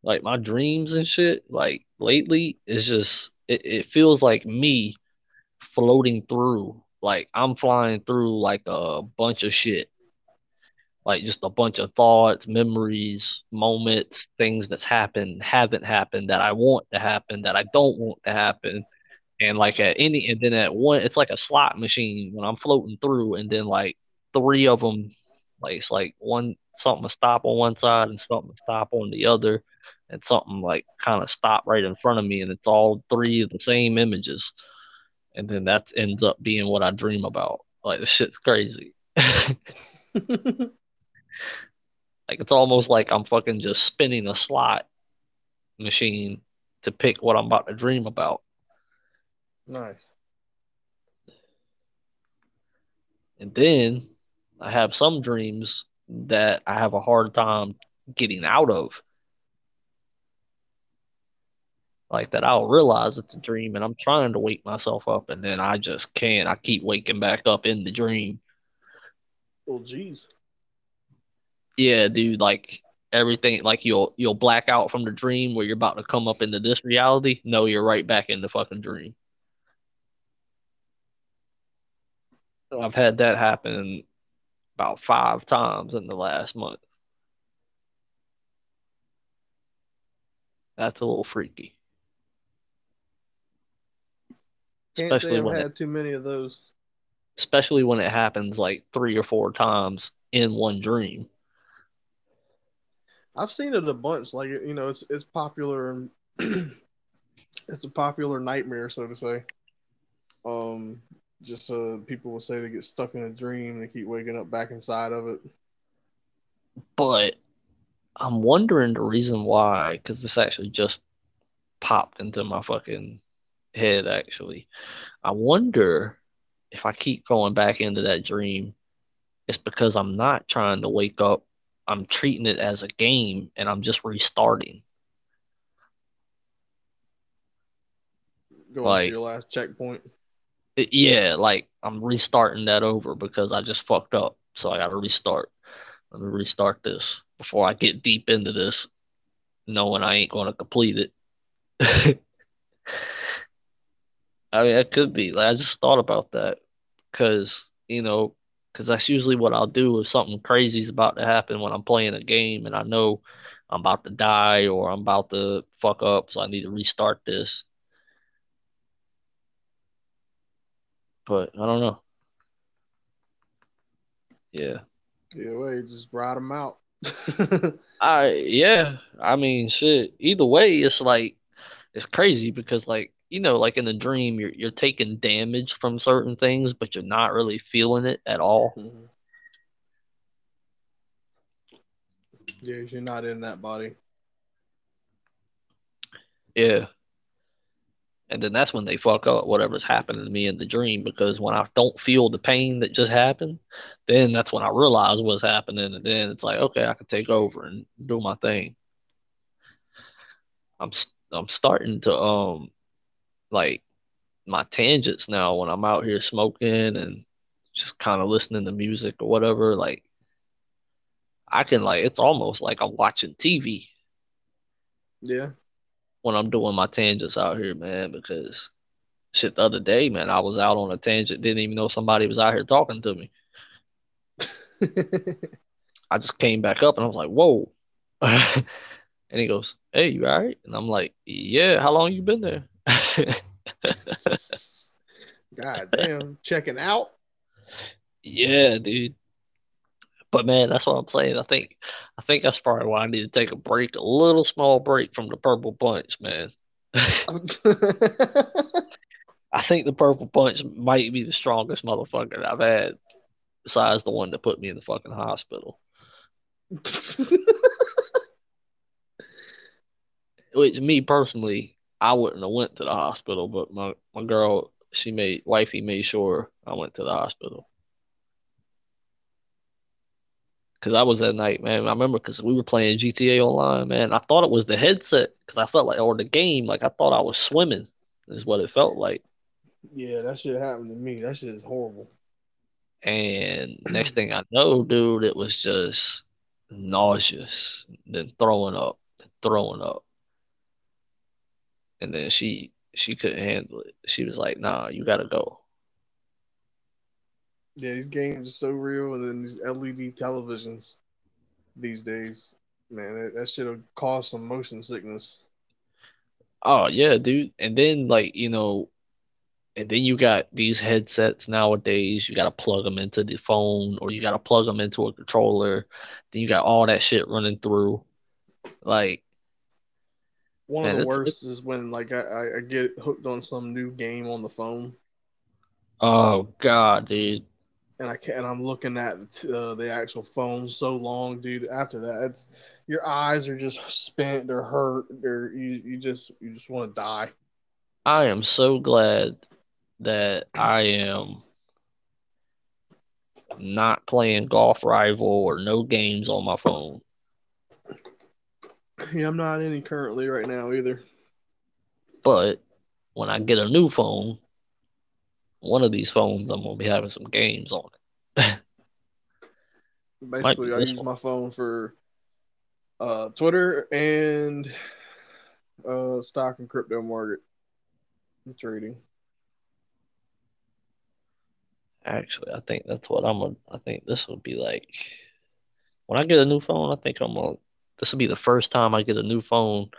Like my dreams and shit, like lately, it's just it, it feels like me floating through. Like I'm flying through like a bunch of shit. Like just a bunch of thoughts, memories, moments, things that's happened, haven't happened, that I want to happen, that I don't want to happen. And like at any, and then at one, it's like a slot machine when I'm floating through, and then like three of them, like it's like one something to stop on one side and something to stop on the other, and something like kind of stop right in front of me, and it's all three of the same images, and then that ends up being what I dream about. Like the shit's crazy. *laughs* like it's almost like I'm fucking just spinning a slot machine to pick what I'm about to dream about. nice. And then I have some dreams that I have a hard time getting out of. Like that I'll realize it's a dream and I'm trying to wake myself up and then I just can't. I keep waking back up in the dream. Well, jeez. Yeah, dude, like everything like you'll you'll black out from the dream where you're about to come up into this reality. No, you're right back in the fucking dream. Oh. I've had that happen about five times in the last month. That's a little freaky. Can't Especially say I've when it, had too many of those. especially when it happens like three or four times in one dream. I've seen it a bunch. Like you know, it's it's popular and *clears throat* it's a popular nightmare, so to say. Um, just uh, people will say they get stuck in a dream, they keep waking up back inside of it. But I'm wondering the reason why, because this actually just popped into my fucking head, actually. I wonder if I keep going back into that dream, it's because I'm not trying to wake up. I'm treating it as a game and I'm just restarting. Going Like- to your last checkpoint. Yeah, like I'm restarting that over because I just fucked up. So I got to restart. Let me restart this before I get deep into this, knowing I ain't going to complete it. *laughs* I mean, it could be. Like, I just thought about that because, you know, because that's usually what I'll do if something crazy is about to happen when I'm playing a game and I know I'm about to die or I'm about to fuck up, so I need to restart this. But I don't know. Yeah. Yeah, way just ride them out. *laughs* I yeah, I mean shit. Either way, it's like it's crazy because like you know, like in a dream, you're you're taking damage from certain things, but you're not really feeling it at all. Mhm. Yeah, you're not in that body. Yeah. And then that's when they fuck up whatever's happening to me in the dream because when I don't feel the pain that just happened, then that's when I realize what's happening. And then it's like, okay, I can take over and do my thing. I'm I'm starting to um like my tangents now when I'm out here smoking and just kind of listening to music or whatever. Like I can like it's almost like I'm watching TV Yeah. When I'm doing my tangents out here, man, because shit, the other day, man, I was out on a tangent, didn't even know somebody was out here talking to me. *laughs* I just came back up and I was like, whoa. *laughs* and he goes, Hey, you all right? And I'm like, Yeah, how long you been there? *laughs* God damn, checking out. yeah, dude. But man, that's what I'm saying. I think I think that's probably why I need to take a break, a little small break from the purple punch, man. *laughs* I think the purple punch might be the strongest motherfucker I've had, besides the one that put me in the fucking hospital. *laughs* Which me personally, I wouldn't have went to the hospital, but my, my girl, she made wifey made sure I went to the hospital. Cause I was that night, man. I remember because we were playing GTA online, man. I thought it was the headset because I felt like, or the game, like I thought I was swimming, is what it felt like. yeah, that shit happened to me. That shit is horrible. And *clears throat* next thing I know, dude, it was just nauseous, then throwing up, throwing up. And then she she couldn't handle it. She was like, "Nah, you gotta go." Yeah, these games are so real, and then these LED televisions these days, man, that, that shit'll cause some motion sickness. Oh yeah, dude. And then like you know, and then you got these headsets nowadays. You gotta plug them into the phone, or you gotta plug them into a controller. Then you got all that shit running through. Like, One Man, of the it's- worst is when like I- I get hooked on some new game on the phone, oh god, dude. And I can't. And I'm looking at uh, the actual phone so long, dude. After that, it's your eyes are just spent, they're hurt, or you you just you just want to die. I am so glad that I am not playing golf rival or no games on my phone. Yeah, I'm not any currently right now either. But when I get a new phone, one of these phones, I'm gonna be having some games on it. *laughs* Basically, I use one. my phone for uh, Twitter and uh, stock and crypto market and trading. Actually, I think that's what I'm gonna. I think this will be like when I get a new phone. I think I'm gonna. This will be the first time I get a new phone,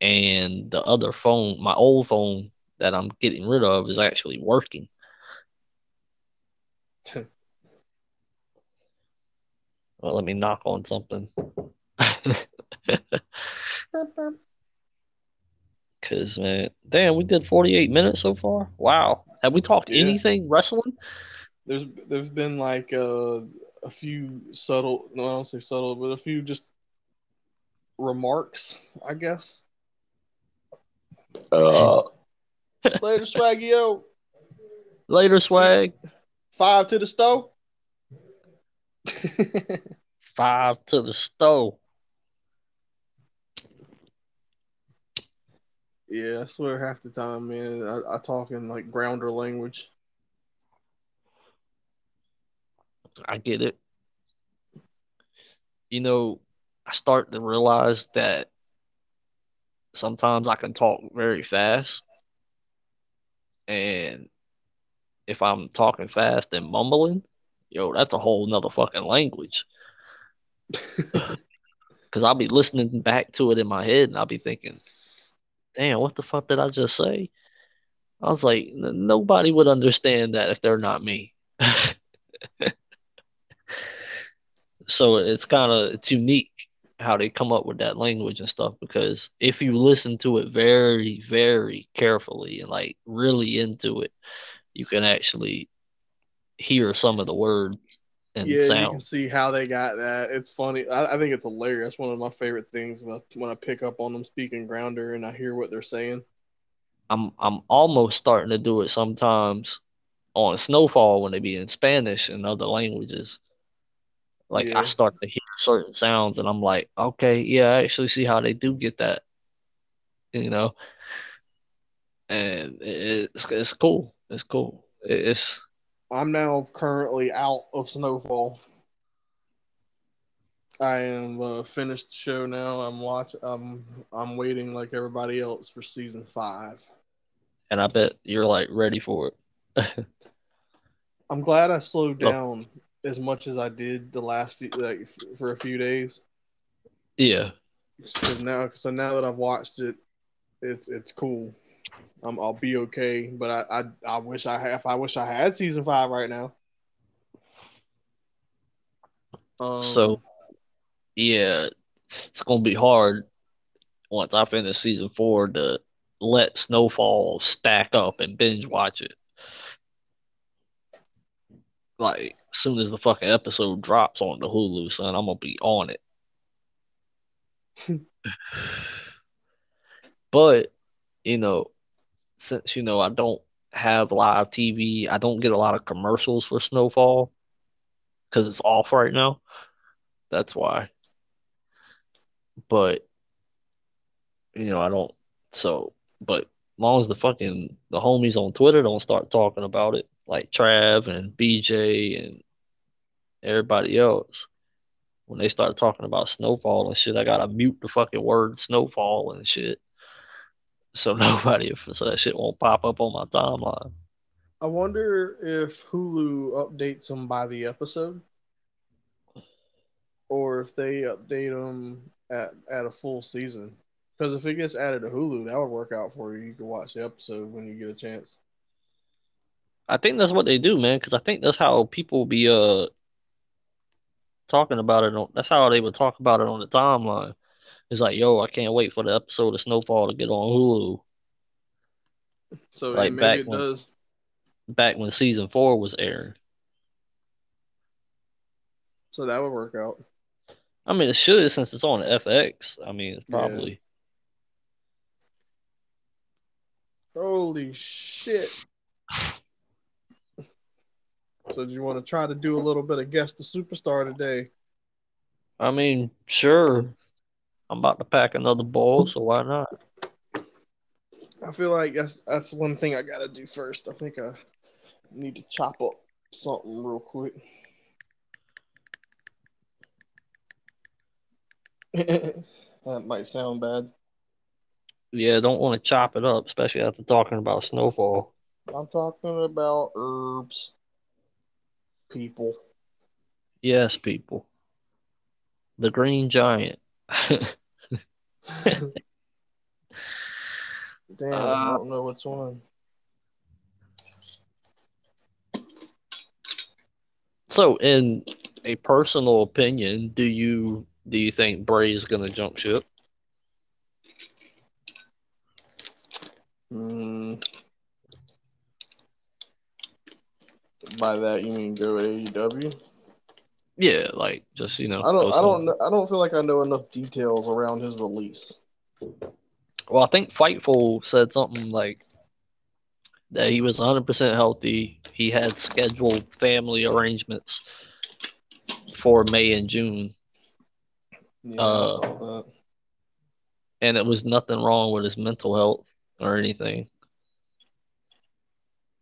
and the other phone, my old phone that I'm getting rid of, is actually working. *laughs* Well, let me knock on something. *laughs* Cause man, damn, we did 48 minutes so far. Wow. Have we talked Yeah. anything wrestling? There's there's been like uh, a few subtle, no, I don't say subtle, but a few just remarks, I guess. Uh, later, swaggy yo. Later, swag. Five to the stove. Five to the stove. yeah, I swear half the time, man, I, I talk in like grounder language. I get it. You know, I start to realize that sometimes I can talk very fast. And if I'm talking fast and mumbling, yo, that's a whole nother fucking language. *laughs* because I'll be listening back to it in my head and I'll be thinking, damn, what the fuck did I just say? I was like, nobody would understand that if they're not me. *laughs* so it's kind of it's unique how they come up with that language and stuff because if you listen to it very very carefully and like really into it you can actually hear some of the words and yeah, sound. you can see how they got that. It's funny. I, I think it's hilarious. One of my favorite things when I, when I pick up on them speaking grounder and I hear what they're saying. I'm I'm almost starting to do it sometimes on Snowfall when they be in Spanish and other languages. Like Yeah. I start to hear certain sounds and I'm like, okay, yeah, I actually see how they do get that. You know? And it's it's cool. It's cool. It's I'm now currently out of Snowfall. I am uh, finished the show now. I'm watching. I'm I'm waiting like everybody else for season five. and I bet you're like ready for it. *laughs* I'm glad I slowed down as much as I did the last few like for a few days. Yeah. Cause now, so now that I've watched it, it's it's cool. Um, I'll be okay. But I, I I wish I had. I wish I had season five right now. Um, So yeah, it's gonna be hard once I finish season four to let Snowfall stack up and binge watch it. Like as soon as the fucking episode drops on the Hulu, son, I'm gonna be on it. *laughs* but you know, since you know I don't have live TV, I don't get a lot of commercials for Snowfall because it's off right now. That's why. But you know, I don't. So, but as long as the fucking the homies on Twitter don't start talking about it, like Trav and BJ and everybody else, when they start talking about snowfall and shit, I gotta mute the fucking word snowfall and shit. So *laughs* nobody, so that shit won't pop up on my timeline. I wonder if Hulu updates them by the episode, or if they update them at at a full season. Because if it gets added to Hulu, that would work out for you. You can watch the episode when you get a chance. I think that's what they do, man, because I think that's how people be uh talking about it on that's how they would talk about it on the timeline. It's like, yo, I can't wait for the episode of Snowfall to get on Hulu. So Like maybe back it when- does. Back when season four was airing. So that would work out. I mean it should since it's on FX. I mean it's Yeah. probably Holy shit! So do you want to try to do a little bit of guess the superstar today? I mean, sure. I'm about to pack another bowl, so why not? I feel like that's that's one thing I gotta do first. I think I need to chop up something real quick. *laughs* that might sound bad. Yeah, don't want to chop it up, especially after talking about snowfall. I'm talking about herbs, people. Yes, people. The Green Giant. *laughs* Damn, I Uh, don't know which one. so, in a personal opinion, do you do you think Bray's gonna jump ship? Mm. By that you mean go AEW? Yeah, like just you know. I don't. I don't. Know, I don't feel like I know enough details around his release. Well, I think Fightful said something like that he was 100% healthy. He had scheduled family arrangements for May and June, Yeah, Uh, and it was nothing wrong with his mental health or anything.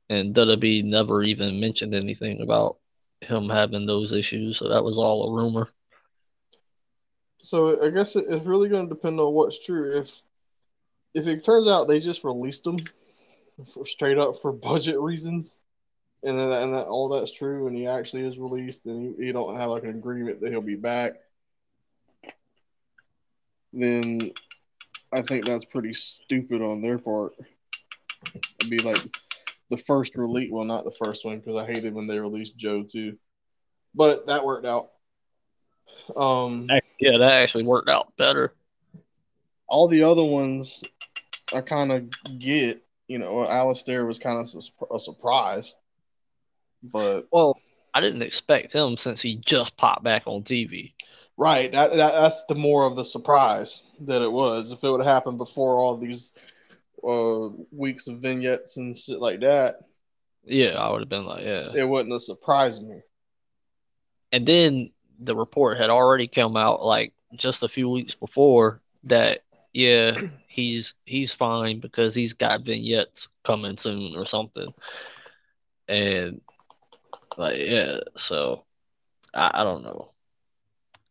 And WWE never even mentioned anything about him having those issues, so that was all a rumor. So I guess it's really going to depend on what's true. If if it turns out they just released him for straight up for *laughs* budget reasons, and then and that all that's true, and he actually is released, and you, don't have like an agreement that he'll be back, then I think that's pretty stupid on their part. It'd be like the first release, well, not the first one because I hated when they released Joe too, but that worked out. Um, Yeah, that actually worked out better. all the other ones, I kind of get. You know, Aleister was kind of a surprise, but Well, I didn't expect him since he just popped back on TV. Right. That, that that's the more of the surprise that it was. If it would have happened before all these uh, weeks of vignettes and shit like that, Yeah, I would have been like, yeah. it wouldn't have surprised me. And then the report had already come out like just a few weeks before that yeah, *clears throat* he's he's fine because he's got vignettes coming soon or something. And like yeah, so I, I don't know.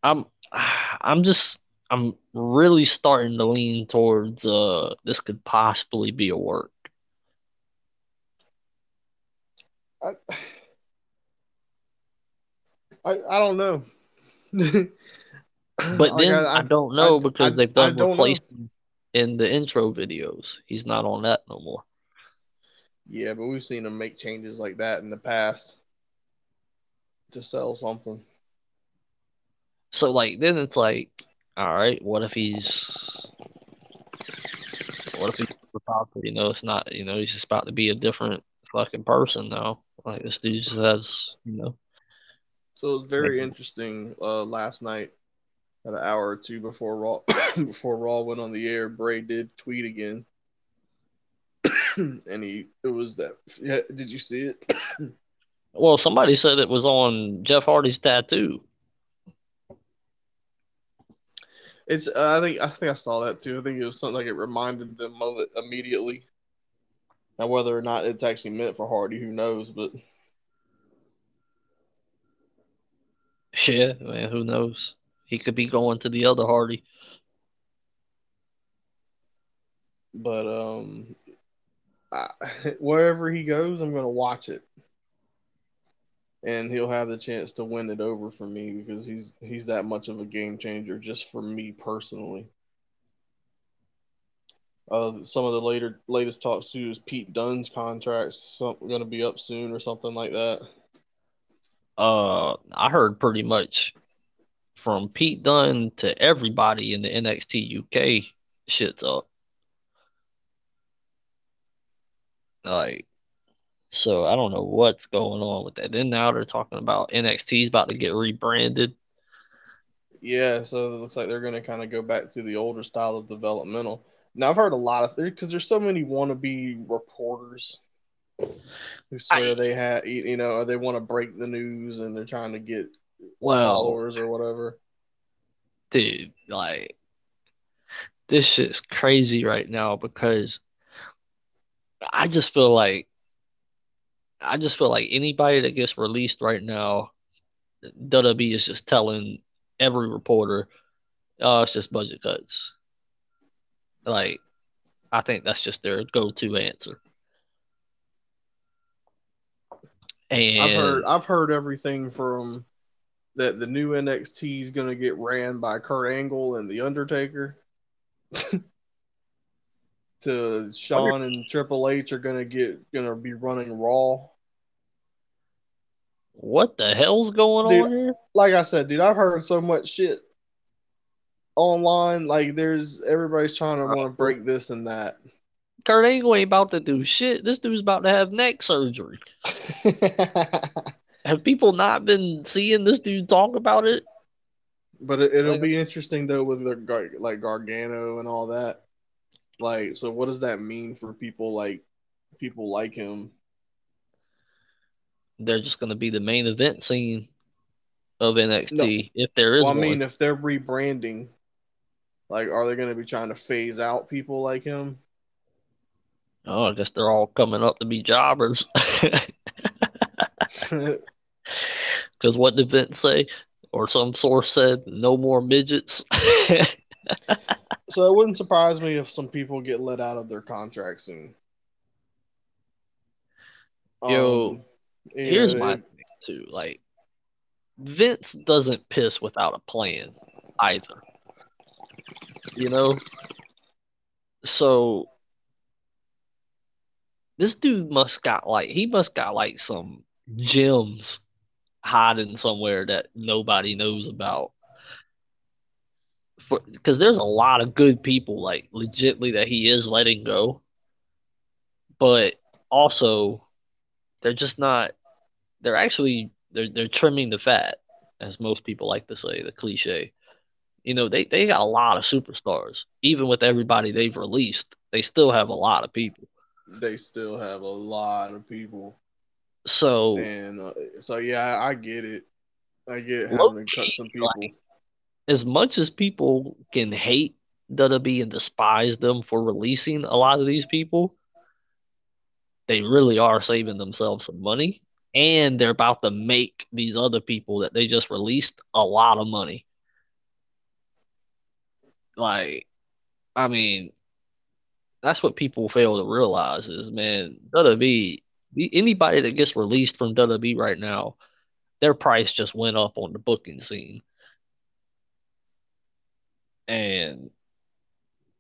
I'm *sighs* I'm just I'm really starting to lean towards uh this could possibly be a work. I I, I don't know. *laughs* But then I, don't know I- because I- they've done replaced in the intro videos. He's not on that no more. yeah, but we've seen him make changes like that in the past to sell something. So like then it's like, all right, what if he's what if he's you know, it's not you know, he's just about to be a different fucking person now. Like this dude just has, you know. So it was very Maybe. interesting uh, last night, at an hour or two before Raw *coughs* before Raw went on the air. Bray did tweet again, *coughs* and he it was that. Yeah, did you see it? *coughs* Well, somebody said it was on Jeff Hardy's tattoo. It's uh, I think I think I saw that too. I think it was something like it reminded them of it immediately. Now whether or not it's actually meant for Hardy, who knows? But *laughs* Yeah, man, who knows? He could be going to the other Hardy. but um, I, *laughs* wherever he goes, I'm gonna watch it, and he'll have the chance to win it over for me because he's he's that much of a game changer just for me personally. Uh, some of the later latest talks too is Pete Dunne's contract's going to be up soon or something like that. Uh, I heard pretty much from Pete Dunne to everybody in the NXT UK shit's up. Like, so I don't know what's going on with that. Then now they're talking about NXT's about to get rebranded. Yeah, so it looks like they're going to kind of go back to the older style of developmental. Now I've heard a lot of because there's so many wannabe reporters who swear I- they had you know they want to break the news and they're trying to get Well, followers or whatever. dude, like this shit's crazy right now because I just feel like I just feel like anybody that gets released right now, WWE is just telling every reporter, oh, it's just budget cuts. Like, I think that's just their go-to answer. And I've heard I've heard everything from that the new NXT is going to get ran by Kurt Angle and the Undertaker. *laughs* to Shawn and Triple H are gonna get gonna be running Raw. What the hell's going Dude, on here? like I said, dude, I've heard so much shit online. Like, there's everybody's trying to uh-huh. want to break this and that. Kurt Angle ain't about to do shit. This dude's about to have neck surgery. *laughs* Have people not been seeing this dude talk about it? but it, it'll Like- be interesting though with the, Gar- like Gargano and all that. Like, so what does that mean for people like people like him? They're just going to be the main event scene of NXT if there is Well, I one. mean, if they're rebranding, like, are they going to be trying to phase out people like him? oh, I guess they're all coming up to be jobbers. *laughs* Because what did Vince say? Or some source said, no more midgets. *laughs* so it wouldn't surprise me if some people get let out of their contract soon. Yo, Um, you Here's know, my it- thing, too. Like, Vince doesn't piss without a plan either. You know? So this dude must got like he must got like some gems hiding somewhere that nobody knows about. For because there's a lot of good people, like legitly, that he is letting go, but also they're just not. They're actually they're they're trimming the fat, as most people like to say, the cliche. You know, they they got a lot of superstars. Even with everybody they've released, they still have a lot of people. They still have a lot of people. So and uh, so yeah, I, I, get it. I get having to cut some people. Like, as much as people can hate WWE and despise them for releasing a lot of these people, they really are saving themselves some money, and they're about to make these other people that they just released a lot of money. Like, I mean, that's what people fail to realize is, man, WWE anybody that gets released from WWE right now, their price just went up on the booking scene. And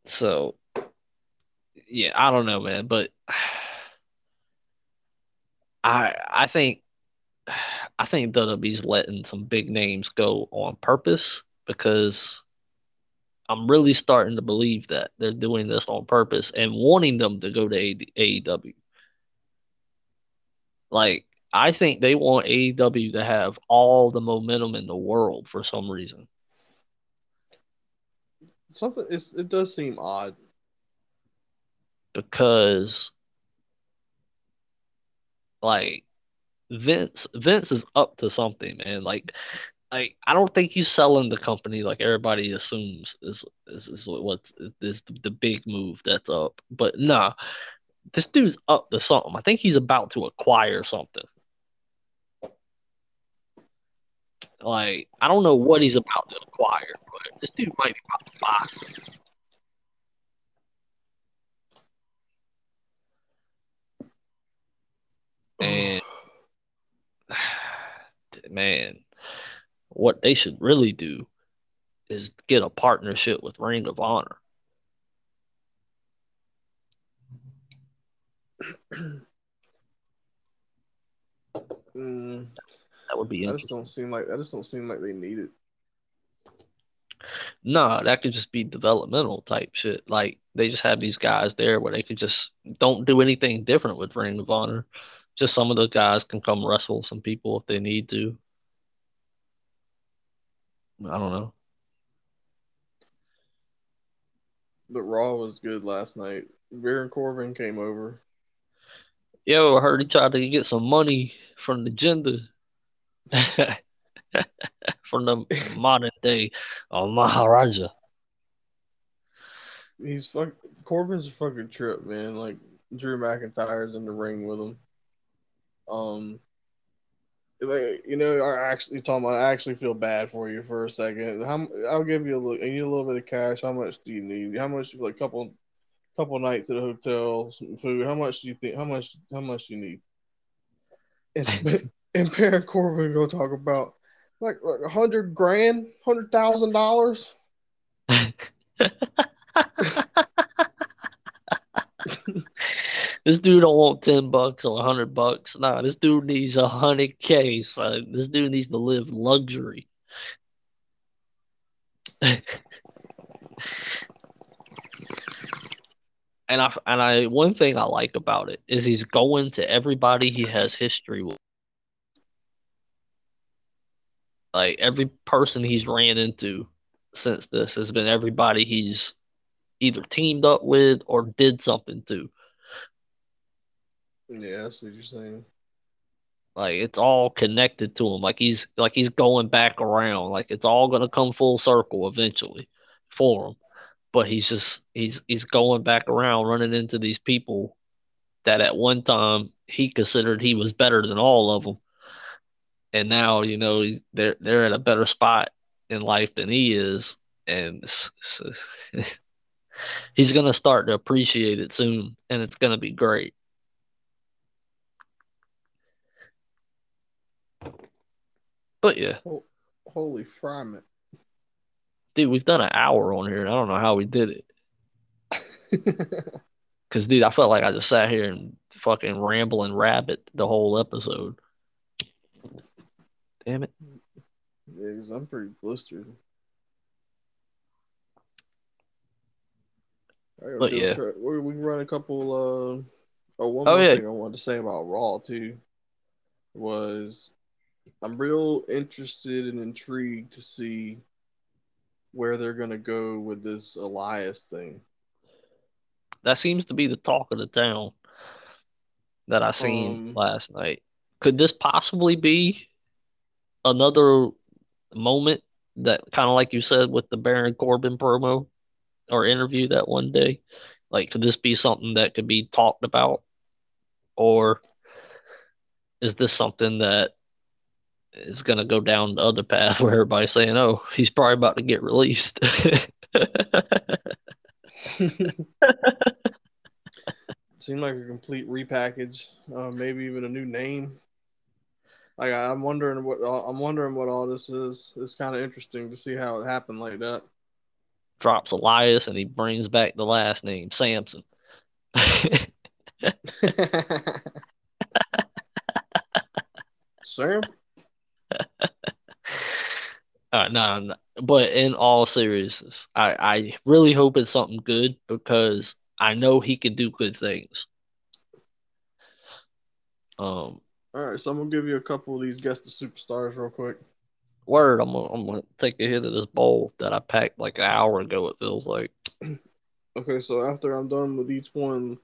so yeah, I don't know, man, but *sighs* I I think *sighs* I think WWE's letting some big names go on purpose because I'm really starting to believe that they're doing this on purpose and wanting them to go to AEW. Like, I think they want AEW to have all the momentum in the world for some reason. Something it does seem odd because, like, Vince Vince is up to something, man. Like, like I don't think he's selling the company like everybody assumes is is, is what's is the big move that's up. But nah, this dude's up to something. I think he's about to acquire something. Like, I don't know what he's about to acquire, but this dude might be about to buy something. And *sighs* man, what they should really do is get a partnership with Ring of Honor. *clears throat* mm, that would be. I just don't seem like that just don't seem like they need it. No, that could just be developmental type shit. Like they just have these guys there where they could just don't do anything different with Ring of Honor. Just some of those guys can come wrestle some people if they need to. I don't know. But Raw was good last night. Baron Corbin came over. Yo, I heard he tried to get some money from the Jinder. *laughs* from the *laughs* modern day uh, Maharaja. He's fuck Corbin's a fucking trip, man. Like Drew McIntyre's in the ring with him. Um like you know, I actually talking about I actually feel bad for you for a second. How I'll give you a little you need a little bit of cash. How much do you need? How much like couple couple nights at a hotel, some food. How much do you think? How much? How much do you need? And and Baron Corbin go talk about like like a hundred grand, hundred thousand dollars. *laughs* this dude don't want ten bucks or hundred bucks. Nah, this dude needs a hundred k. So this dude needs to live luxury. *laughs* and I and I one thing I like about it is he's going to everybody he has history with. Like every person he's ran into since this has been everybody he's either teamed up with or did something to. Yeah, that's what you're saying. Like it's all connected to him. Like he's like he's going back around. Like it's all gonna come full circle eventually for him but he's just he's he's going back around running into these people that at one time he considered he was better than all of them and now you know they're they're at a better spot in life than he is and *laughs* he's going to start to appreciate it soon and it's to be great but yeah holy fryman dude, we've done an hour on here, and I don't know how we did it. *laughs* Cause, dude, I felt like I just sat here and fucking rambling rabbit the whole episode. Damn it. Yeah, because I'm pretty blistered. Right, But yeah. try- we we can run a couple. Uh, oh, one Oh, more yeah. thing I wanted to say about Raw too was I'm real interested and intrigued to see where they're gonna go with this Elias thing. That seems to be the talk of the town that I seen Um, last night. Could this possibly be another moment that kind of like you said with the Baron Corbin promo or interview that one day? Like, could this be something that could be talked about? Or is this something that is going to go down the other path *laughs* where everybody's saying, oh, he's probably about to get released? *laughs* Seemed like a complete repackage, uh, maybe even a new name. Like I- I'm wondering what I'm wondering what all this is. It's kind of interesting to see how it happened like that. Drops Elias and he brings back the last name, Samson. *laughs* Sam, Uh, no, no, but in all seriousness, I, I really hope it's something good because I know he can do good things. Um, all right. So I'm gonna give you a couple of these guest the superstars real quick. word, I'm gonna, I'm gonna take a hit of this bowl that I packed like an hour ago. It feels like. *clears throat* Okay, so after I'm done with each one,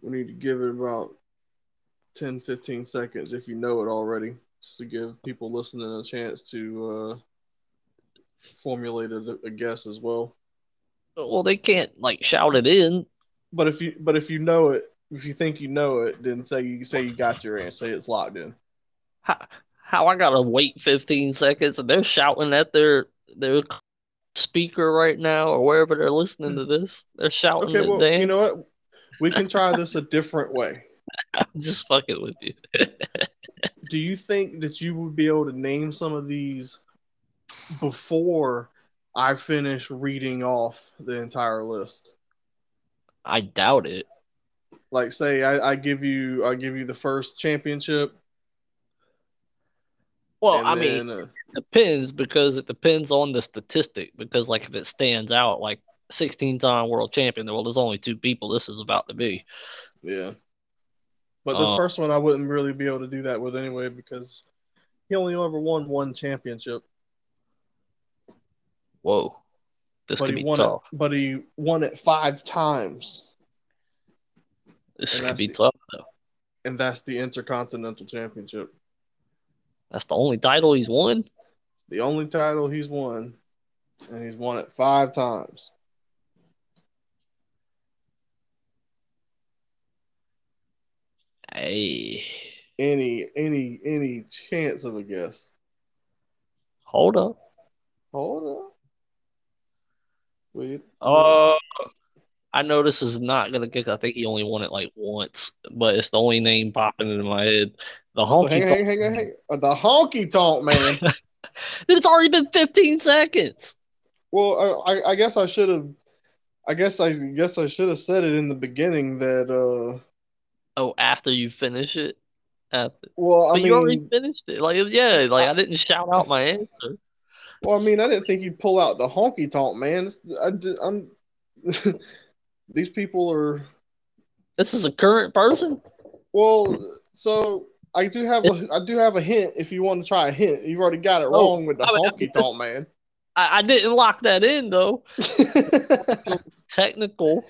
we need to give it about 10, 15 seconds if you know it already, just to give people listening a chance to uh, formulate a, guess as well. Well, they can't like shout it in. But if you but if you know it, if you think you know it, then say you say you got your answer, say it's locked in. How, how I gotta wait 15 seconds and they're shouting at their their speaker right now or wherever they're listening to this. They're shouting Okay, well, down. you know what? We can try this a different way. *laughs* I'm just fucking with you. *laughs* Do you think that you would be able to name some of these before I finish reading off the entire list? I doubt it. Like, say I, I give you I give you the first championship. Well, I mean, uh, it depends because it depends on the statistic. Because like if it stands out, like 16 time world champion, well, there's only two people this is about to be. yeah. But this Uh, first one I wouldn't really be able to do that with anyway because he only ever won one championship. Whoa, this but could be won tough. it. But he won it five times, This and could be the- tough though. and that's the Intercontinental Championship, That's the only title he's won. the only title he's won, and he's won it five times. Hey, Any any any chance of a guess? hold up. Hold up. Wait. Uh, I know this is not gonna get. I think he only won it like once, but it's the only name popping into my head. The honky hang, tonk. hang, hang, hang, hang. Uh, The honky tonk man. *laughs* It's already been 15 seconds. well, I, I- I guess I should have. I guess I guess I should have said it in the beginning that. uh Oh, after you finish it. After. Well, I But you already finished it. Like, yeah, like I didn't shout out my answer. Well, I mean, I didn't think you'd pull out the honky tonk man. It's- I, I'm. *laughs* These people are This is a current person. well. So I do have a I do have a hint. If you want to try a hint, you've already got it Oh, wrong with the I mean, honky tonk man. I, I didn't lock that in though. *laughs* Technical.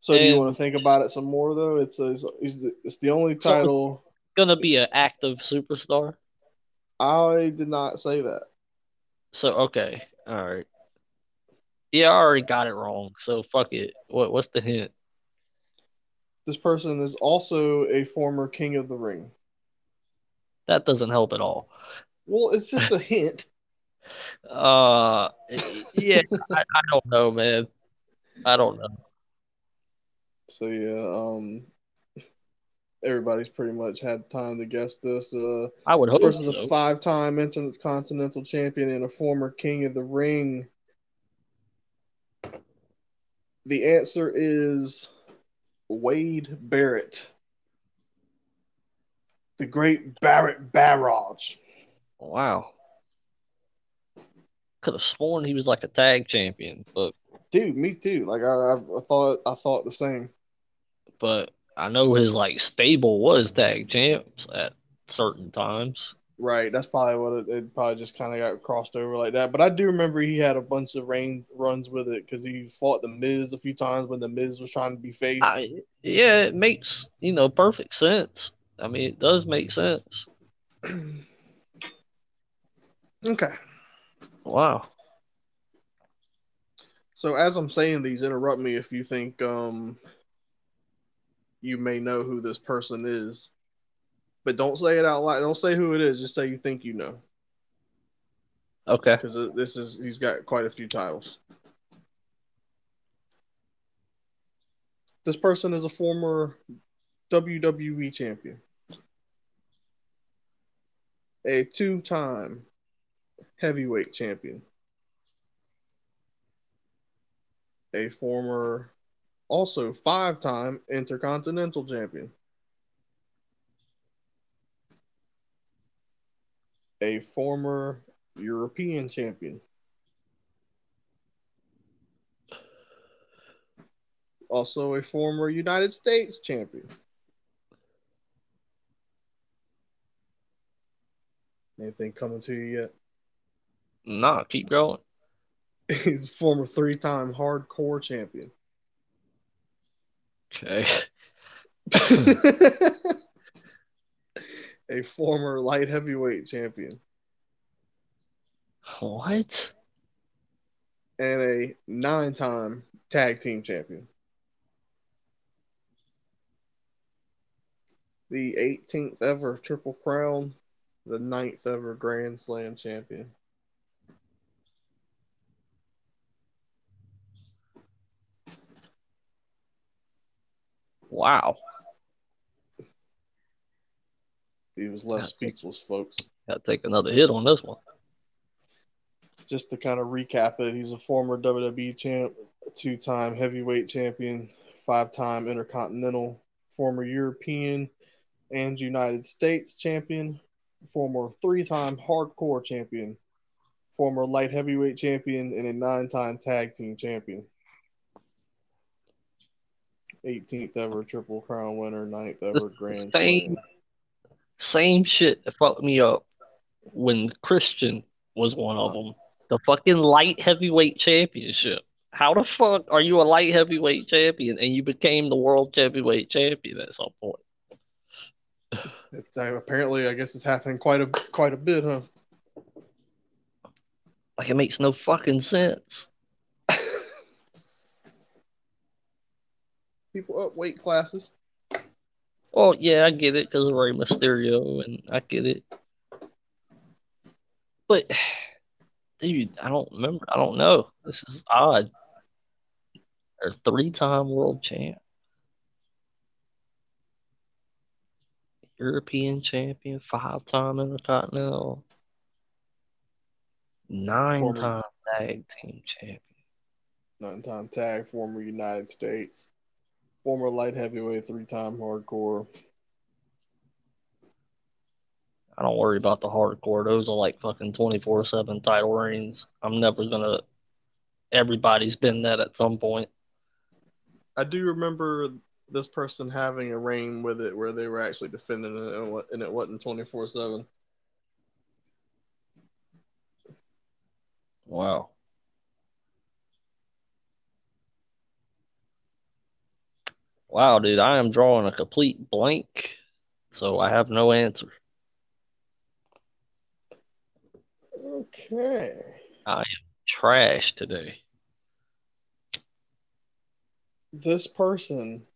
so do you want to think about it some more though? It's a, it's, the, it's the only So- title. Gonna be an active superstar. I did not say that. So okay, all right. Yeah, I already got it wrong. So fuck it. What what's the hint? This person is also a former King of the Ring. That doesn't help at all. Well, it's just a *laughs* hint. Uh, yeah, I, I don't know, man. I don't know. So yeah, um, everybody's pretty much had time to guess this. Uh, I would hope person's so. a five-time intercontinental champion and a former King of the Ring. The answer is Wade Barrett. The great Barrett Barrage. Wow. Could have sworn he was like a tag champion, but Dude, me too. Like I, I, I thought I thought the same. but I know his like stable was tag champs at certain times. Right. That's probably what it, it probably just kind of got crossed over like that. But I do remember he had a bunch of reigns runs with it because he fought the Miz a few times when the Miz was trying to be face. I, yeah, it makes you know perfect sense. I mean, it does make sense. *clears throat* okay. Wow. So as I'm saying these, interrupt me if you think um you may know who this person is. But don't say it out loud. Don't say who it is. Just say you think you know. Okay. Because this is he's got quite a few titles. This person is a former WWE champion, a two-time heavyweight champion, a former, also five-time intercontinental champion, a former European champion. Also a former United States champion. Anything coming to you yet? Nah, keep going. *laughs* He's a former three-time hardcore champion. Okay. *laughs* a former light heavyweight champion. What? And a nine-time tag team champion. The 18th ever Triple Crown, the ninth ever Grand Slam champion. Wow. He was left speechless, folks. Gotta take another hit on this one. Just to kind of recap it, he's a former WWE champ, two time heavyweight champion, five time intercontinental, former European and United States champion, former three time hardcore champion, former light heavyweight champion, and a nine time tag team champion. 18th ever Triple Crown winner, ninth ever Grand same- Slam. Same shit that fucked me up when Christian was one of them. The fucking light heavyweight championship. How the fuck are you a light heavyweight champion and you became the world heavyweight champion at some point? It's, uh, apparently, I guess it's happening quite a quite a bit, huh? Like it makes no fucking sense. People up weight classes. Well, yeah, I get it because of Rey Mysterio, and I get it. But, *sighs* dude, I don't remember. I don't know. This is odd. Or three-time world champ, European champion, five-time Intercontinental, nine-time tag team champion. nine time tag, former United States, former light heavyweight, three time hardcore. I don't worry about the hardcore. Those are like fucking 24 7 title reigns. I'm never gonna. Everybody's been that at some point. I do remember this person having a reign with it where they were actually defending it and it and it wasn't 24 7. Wow. Wow, dude, I am drawing a complete blank, so I have no answer. Okay. I am trash today. This person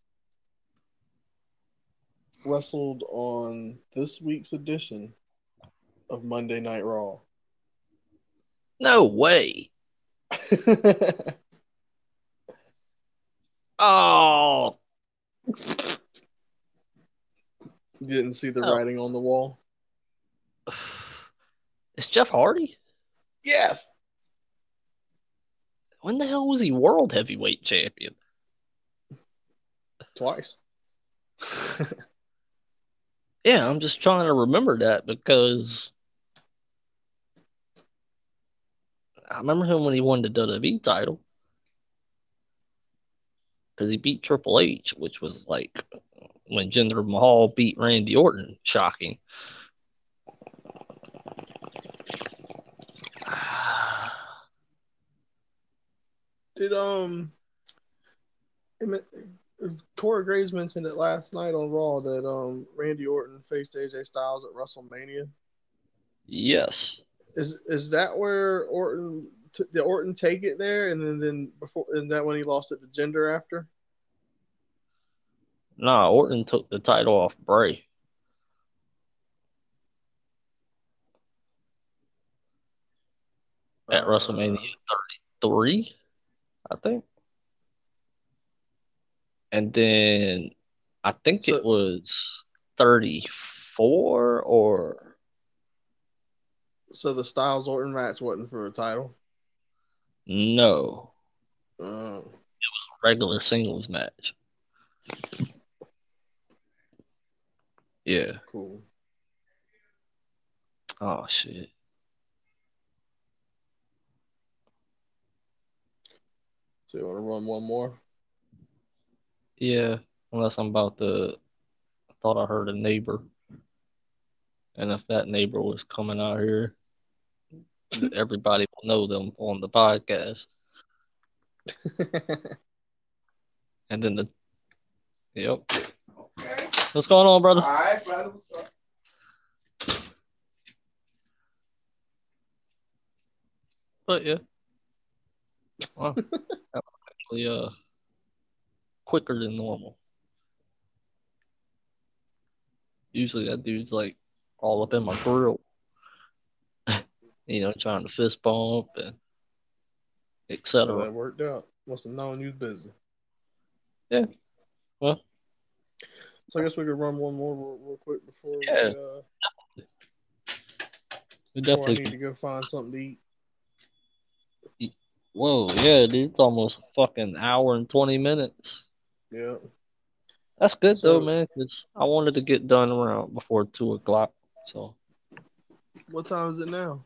wrestled on this week's edition of Monday Night Raw. No way. *laughs* Oh, Didn't see the Oh. writing on the wall. *sighs* it's Jeff Hardy. Yes. When the hell was he world heavyweight champion? twice. *laughs* Yeah, I'm just trying to remember that because I remember him when he won the WWE title because he beat Triple H, which was like when Jinder Mahal beat Randy Orton. Shocking. *sighs* Did um, Corey Graves mentioned it last night on Raw that um Randy Orton faced AJ Styles at WrestleMania. Yes. Is is that where Orton t- did Orton take it there, and then then before and that when he lost it to Jinder after? Nah, Orton took the title off Bray. At Uh, WrestleMania 33, I think. And then I think So- it was 34 or So the Styles Orton match wasn't for a title. No, Uh, regular singles match. Yeah. cool. Oh shit. So you want to run one more? Yeah, unless I'm about to. I thought I heard a neighbor. And if that neighbor was coming out here, everybody will know them on the podcast. *laughs* And then the. Yep. Okay. What's going on, brother? All right, brother. What's up? But yeah. Well, *laughs* that was actually uh quicker than normal. Usually that dude's like all up in my grill. You know, trying to fist bump and So etc. that worked out. Must have known you was busy. Yeah. Well. So I guess we could run one more real, real quick before Yeah. we, uh, We before I need to go find something to eat. Whoa, yeah, dude, it's almost a fucking hour and twenty minutes. Yeah. That's good though, man, because I wanted to get done around before two o'clock. So What time is it now?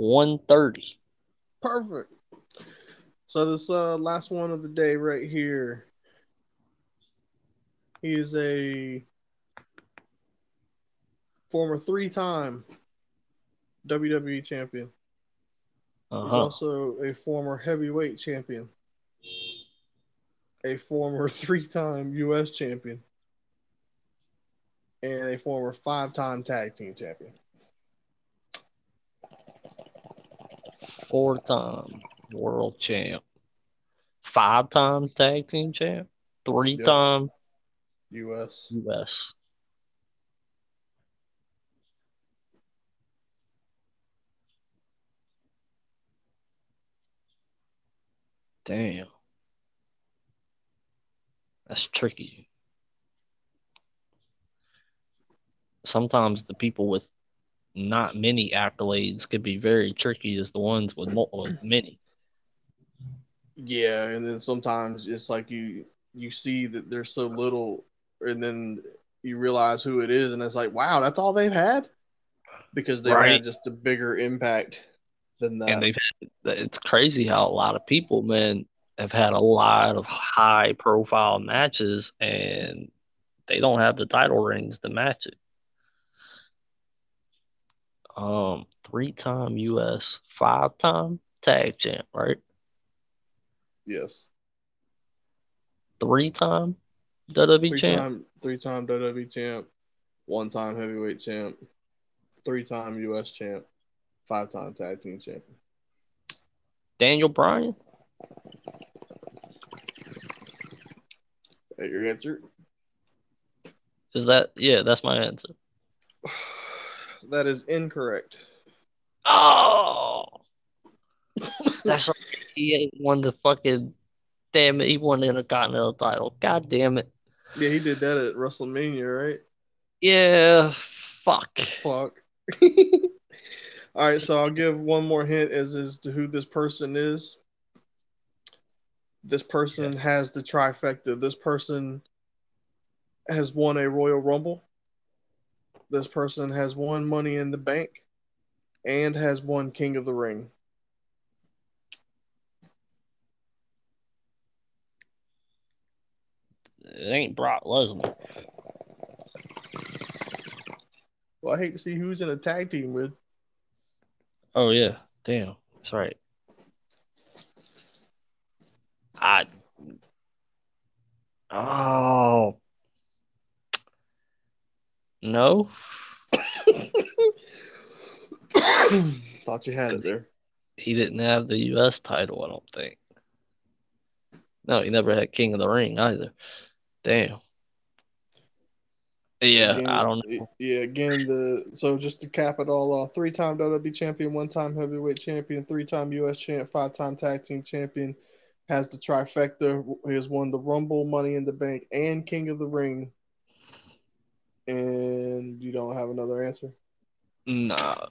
One thirty. Perfect. So this uh, last one of the day right here. He is a former three-time WWE champion. He's Uh-huh. also a former heavyweight champion, a former *laughs* three-time U.S. champion, and a former five-time tag team champion. Four time world champ. Five time tag team champ. Three Yep. time U.S. US. Damn. That's tricky. Sometimes the people with not many accolades could be very tricky as the ones with, with many. Yeah, and then sometimes it's like you you see that there's so little, and then you realize who it is, and it's like, wow, that's all they've had, because they've Right. had just a bigger impact than that. and they've had, it's crazy how a lot of people, man, have had a lot of high profile matches and they don't have the title rings to match it. Um, three time US, five time tag champ, right? yes, Three time WWE three champ. time three time WWE champ, one time heavyweight champ, three time U.S. champ, five time tag team champ. Daniel Bryan. That your answer? Is that yeah, that's my answer. *sighs* *laughs* That is incorrect. Oh *laughs* that's right. He ain't won the fucking damn it, he won the Intercontinental title. God damn it. yeah, he did that at WrestleMania, right? Yeah, fuck. Fuck. *laughs* All right, so I'll give one more hint as as to who this person is. This person has the trifecta. This person has won a Royal Rumble. This person has won Money in the Bank and has won King of the Ring. It ain't Brock Lesnar. Well, I hate to see who's in a tag team with. Oh yeah, damn, that's right. I. Oh. No. *coughs* Thought you had it there. He didn't have the U.S. title. I don't think. No, he never had King of the Ring either. Damn. Yeah, Again, I don't know. Yeah, again, the so just to cap it all off, three-time WWE champion, one-time heavyweight champion, three-time U.S. champ, five-time tag team champion, has the trifecta. He has won the Rumble, Money in the Bank, and King of the Ring. And you don't have another answer. Nah.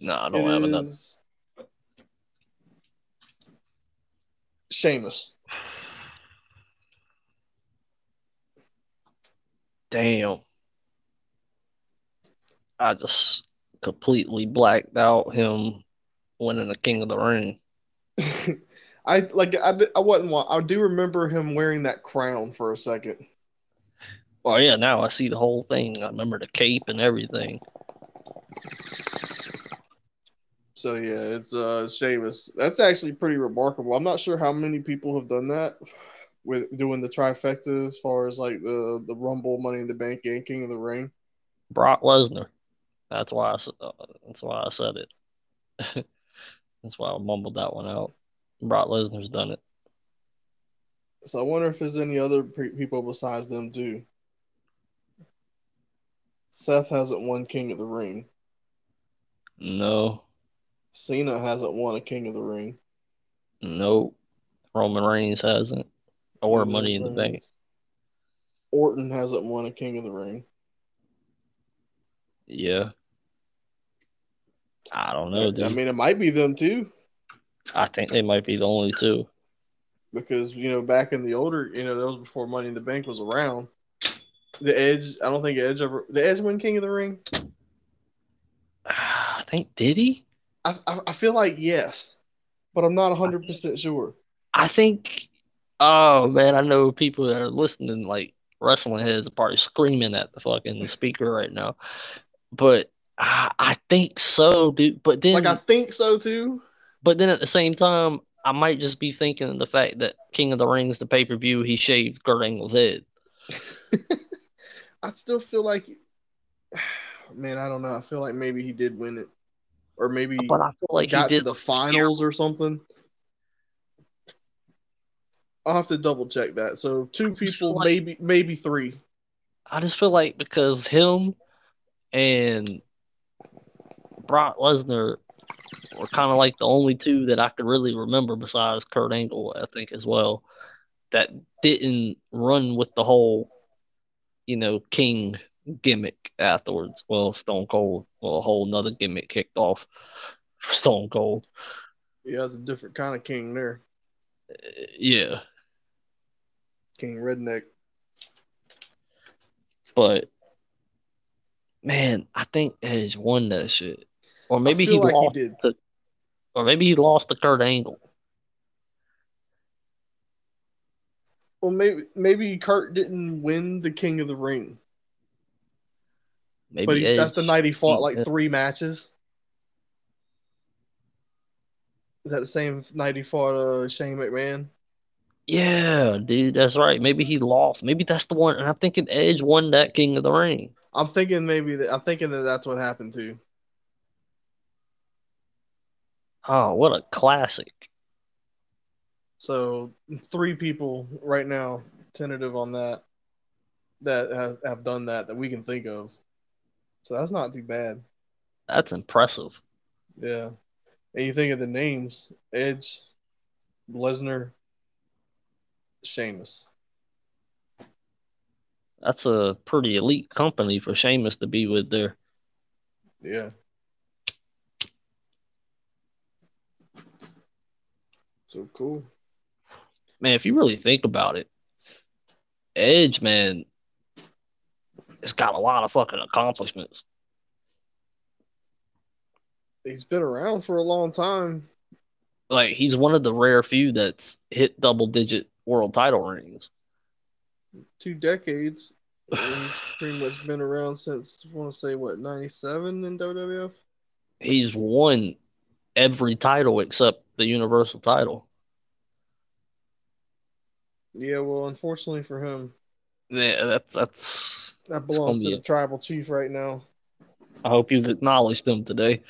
Nah, I don't have enough. is Sheamus. Damn. I just completely blacked out him winning the King of the Ring. *laughs* I like I, I wasn't wa- I do remember him wearing that crown for a second. Well, yeah, now I see the whole thing. I remember the cape and everything. So yeah, it's uh Sheamus. That's actually pretty remarkable. I'm not sure how many people have done that with doing the trifecta as far as like the the Rumble, Money in the Bank, and King of the Ring. Brock Lesnar. That's why I uh, that's why I said it. *laughs* that's why I mumbled that one out. Brock Lesnar's done it. So I wonder if there's any other pe- people besides them do. Seth hasn't won King of the Ring. No, Cena hasn't won a King of the Ring. no. Roman Reigns hasn't. Or Roman Money in the Bank. Orton hasn't won a King of the Ring. Yeah. I don't know, I mean, it might be them too, I think they might be the only two. because you know, back in the older, you know, that was before Money in the Bank was around. The Edge, I don't think Edge ever. The Edge win King of the Ring. Ah, I think did he? I, I, I feel like yes, but I'm not 100 percent sure. I think. Oh man, I know people that are listening, like wrestling heads, are probably screaming at the fucking *laughs* speaker right now. But I, I think so, dude. But then, Like I think so too. But then at the same time, I might just be thinking of the fact that King of the Rings, the pay per view, he shaved Kurt Angle's head. *laughs* I still feel like, *sighs* man, I don't know. I feel like maybe he did win it, or maybe But I feel like he got to the finals or something. I'll have to double check that. So two people, like- maybe maybe three. I just feel like because him and Brock Lesnar were kind of like the only two that I could really remember besides Kurt Angle, I think, as well, that didn't run with the whole, you know, King gimmick afterwards. Well, Stone Cold, well, a whole nother gimmick kicked off for Stone Cold. Yeah, it's a different kind of king there. Uh, Yeah, King Redneck. but man, I think Edge won that shit. Or maybe he like lost he did. to, or maybe he lost to Kurt Angle. Well, maybe maybe Kurt didn't win the King of the Ring, Maybe but that's the night he fought like three matches. Is that the same night he fought uh, Shane McMahon? Yeah, dude, that's right. Maybe he lost. Maybe that's the one. And I'm thinking Edge won that King of the Ring. I'm thinking maybe that I'm thinking that that's what happened too. Oh, what a classic. So three people right now tentative on that that have, have done that that we can think of. So that's not too bad. That's impressive. Yeah. And you think of the names Edge, Lesnar, Sheamus. That's a pretty elite company for Sheamus to be with there. Yeah. So cool. man, if you really think about it, Edge, man, it's got a lot of fucking accomplishments. He's been around for a long time. Like he's one of the rare few that's hit double digit world title rings. Two decades. he's pretty much been around since I want to say what ninety seven in WWF. He's won every title except the Universal title. Yeah, well, unfortunately for him, Yeah, that's that's. that belongs to the tribal chief right now. I hope you've acknowledged him today.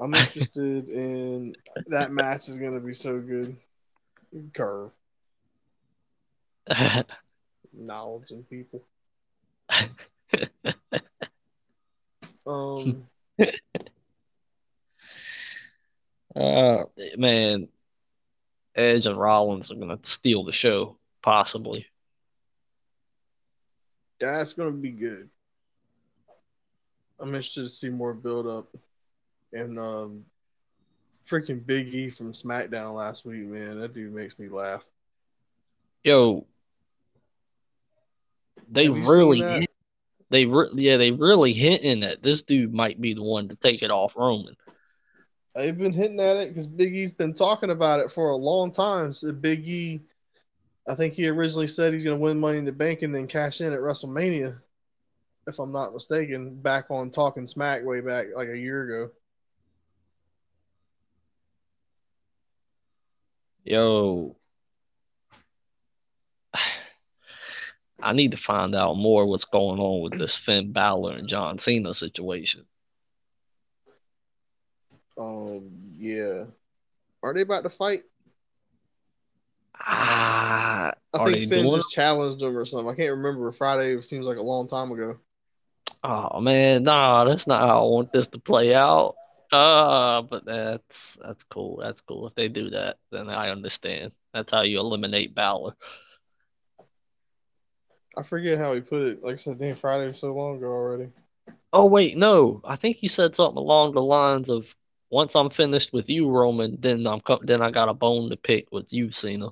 I'm interested *laughs* in that match is gonna be so good. Curve, *laughs* knowledge, and people. *laughs* Um, uh, man, Edge and Rollins are gonna steal the show, possibly. that's gonna be good. I'm interested to see more build up. And um, freaking Big E from SmackDown last week, man, that dude makes me laugh. Yo, they really, hint- they re- yeah, they really hinting that this dude might be the one to take it off Roman. I've been hitting at it because Big E's been talking about it for a long time. So Big E, I think he originally said he's going to win Money in the Bank and then cash in at WrestleMania, if I'm not mistaken. Back on Talking Smack way back like a year ago. Yo, *sighs* I need to find out more what's going on with this Finn Balor and John Cena situation. Um, yeah. Are they about to fight? Ah, I think Finn just challenged him or something. I can't remember. Friday seems like a long time ago. Oh man, nah, that's not how I want this to play out. Uh, but that's that's cool. That's cool. If they do that, then I understand. That's how you eliminate Balor. I forget how he put it. Like I said, damn, Friday was so long ago already. Oh wait, no. I think he said something along the lines of once I'm finished with you, Roman, then I'm co- then I got a bone to pick with you, Cena.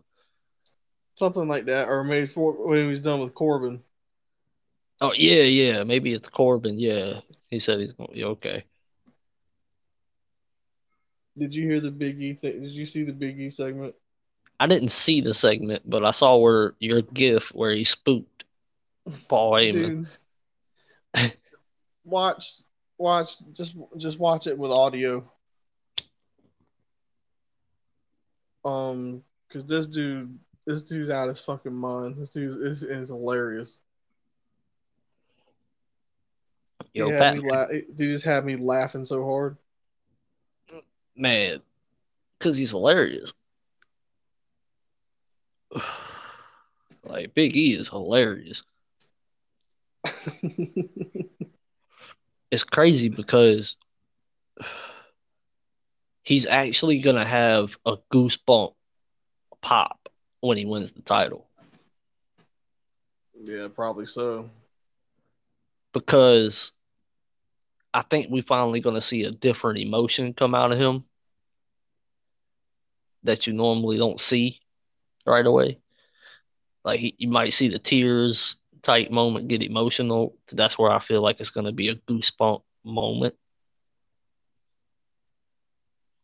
Something like that. Or maybe for, when he was done with Corbin. Oh yeah, yeah. Maybe it's Corbin. Yeah, he said he's be okay. Did you hear the Big E thing? Did you see the Big E segment? I didn't see the segment, but I saw where your gif where he spooked Paul Heyman. *laughs* Watch, watch, just just watch it with audio. Um, because this dude, this dude's out his fucking mind. This dude is, is hilarious. Yo, had me la- dude just had me laughing so hard. man, because he's hilarious. *sighs* Like Big E is hilarious. *laughs* It's crazy because he's actually gonna have a goosebump pop when he wins the title yeah, probably so. because I think we finally gonna see a different emotion come out of him that you normally don't see right away. Like he, you might see the tears type moment get emotional. That's where I feel like it's gonna be a goosebump moment.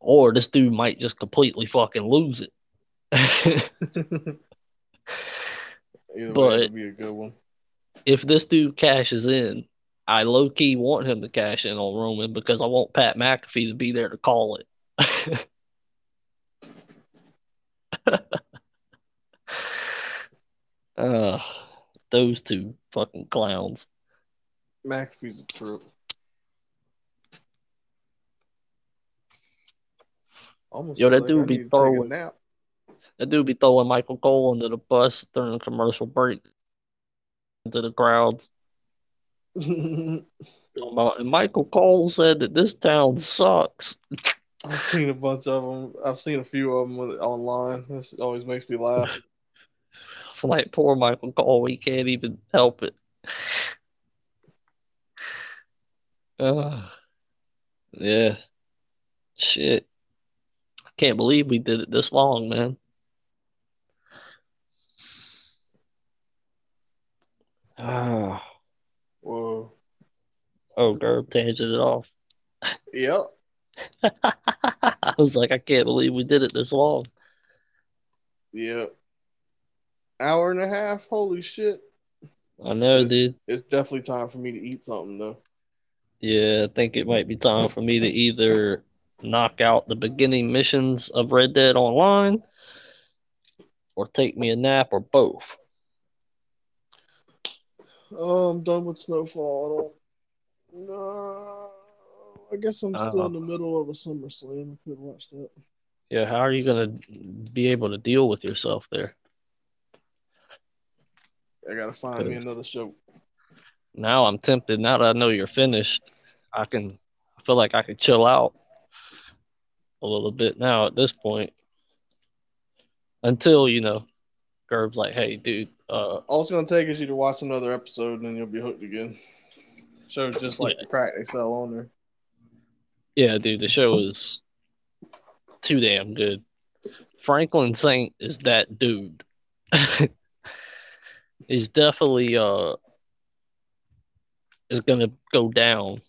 Or this dude might just completely fucking lose it. *laughs* But- way, be a good one. if this dude cashes in, I low key want him to cash in on Roman because I want Pat McAfee to be there to call it. uh, those two fucking clowns. *laughs* McAfee's a trip. Almost Yo, that dude I be need to take a throwing- nap. That dude be throwing Michael Cole under the bus during commercial break into the crowd. *laughs* And Michael Cole said that this town sucks. I've seen a bunch of them. I've seen a few of them online. This always makes me laugh. *laughs* Like poor Michael Cole, he can't even help it. *sighs* Uh, yeah, shit. I Can't believe we did it this long, man. Ah, Whoa. oh, Gerb tangented it off. Yep. *laughs* I was like, I can't believe we did it this long. Yep. Hour and a half. Holy shit. I know, It's- dude. It's definitely time for me to eat something though. Yeah, I think it might be time for me to either knock out the beginning missions of Red Dead Online or take me a nap or both. Oh, I'm done with Snowfall. I don't. No. I guess I'm uh-huh. still in the middle of a SummerSlam. I could watch that. Yeah, how are you gonna be able to deal with yourself there? I gotta find me another show. Now I'm tempted. Now that I know you're finished, I can. I feel like I could chill out a little bit now at this point. Until you know, Gerb's like, "Hey, dude, uh, All it's gonna take is you to watch another episode, and then you'll be hooked again. Show just like Yeah. crack they on there. yeah, dude, the show is too damn good." Franklin Saint is that dude. *laughs* He's definitely uh is gonna go down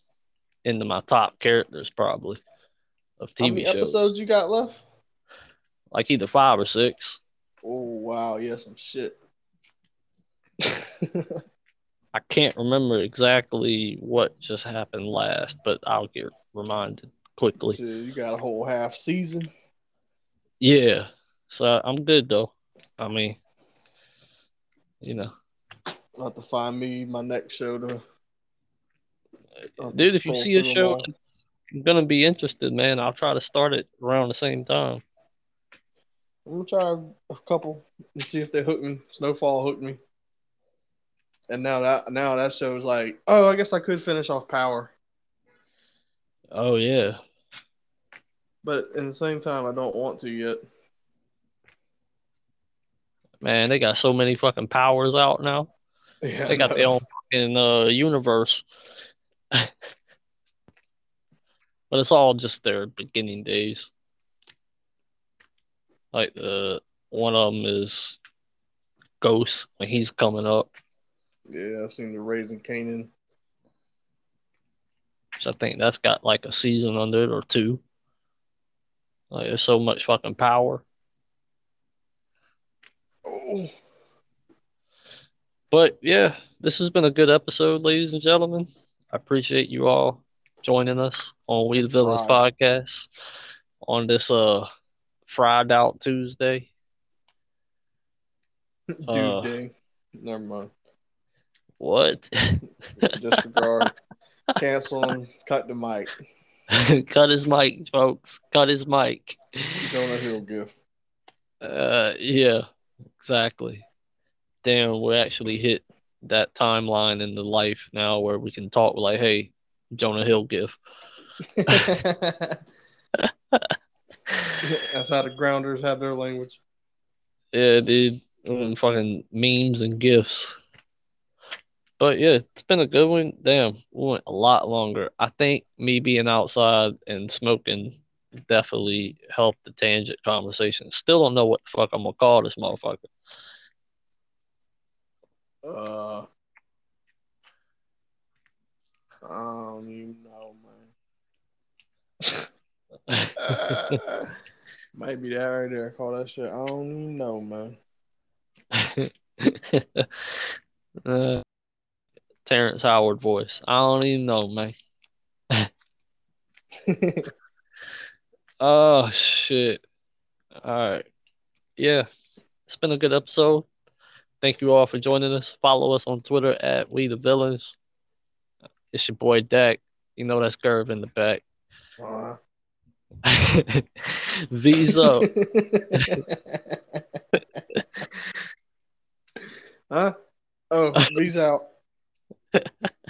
into my top characters probably of How TV many shows. episodes you got left? Like either five or six. Oh wow, yeah, some shit. *laughs* I can't remember exactly what just happened last, but I'll get reminded quickly. Shit, you got a whole half season. Yeah. So I'm good though. I mean, you know, I'll have to find me my next show to. I'll have to dude, if you see a show that's gonna be interested, man, I'll try to start it around the same time. I'm gonna try a couple and see if they hook me. Snowfall hooked me, and now that now that show's like, oh, I guess I could finish off Power, Oh yeah. but in the same time, I don't want to yet. Man, they got so many fucking powers out now. *laughs* Yeah, They got their own fucking uh, universe. *laughs* but it's all just their beginning days. Like the one of them is Ghost when he's coming up, Yeah, I've seen the Raising Kanan. which I think that's got like a season under it or two. Like there's so much fucking power. Oh, But yeah, this has been a good episode, ladies and gentlemen. I appreciate you all joining us on We the Villains Fried. podcast on this uh fried out Tuesday. *laughs* dude, Uh. dang. Never mind. What? *laughs* Disregard. Cancel and *laughs* cut the mic. Cut his mic, folks. Cut his mic. Jonah Hill gift. Uh, yeah, exactly. Damn, we actually hit that timeline in the life now where we can talk like, hey, Jonah Hill gif. *laughs* That's how the grounders have their language. Yeah, dude. Mm, fucking memes and gifs. But yeah, it's been a good one. Damn, we went a lot longer. I think me being outside and smoking definitely helped the tangent conversation. Still don't know what the fuck I'm gonna call this motherfucker. Uh, I don't even know, man. Uh, *laughs* *laughs* might be that right there. Call that shit. I don't even know, man. *laughs* uh, Terrence Howard voice. I don't even know, man. Oh shit. All right. Yeah. It's been a good episode. Thank you all for joining us. Follow us on Twitter at We the Villains. It's your boy Dak. You know that's Gerv in the back. Uh, *laughs* V's up. *laughs* huh? Oh, he's out. *laughs*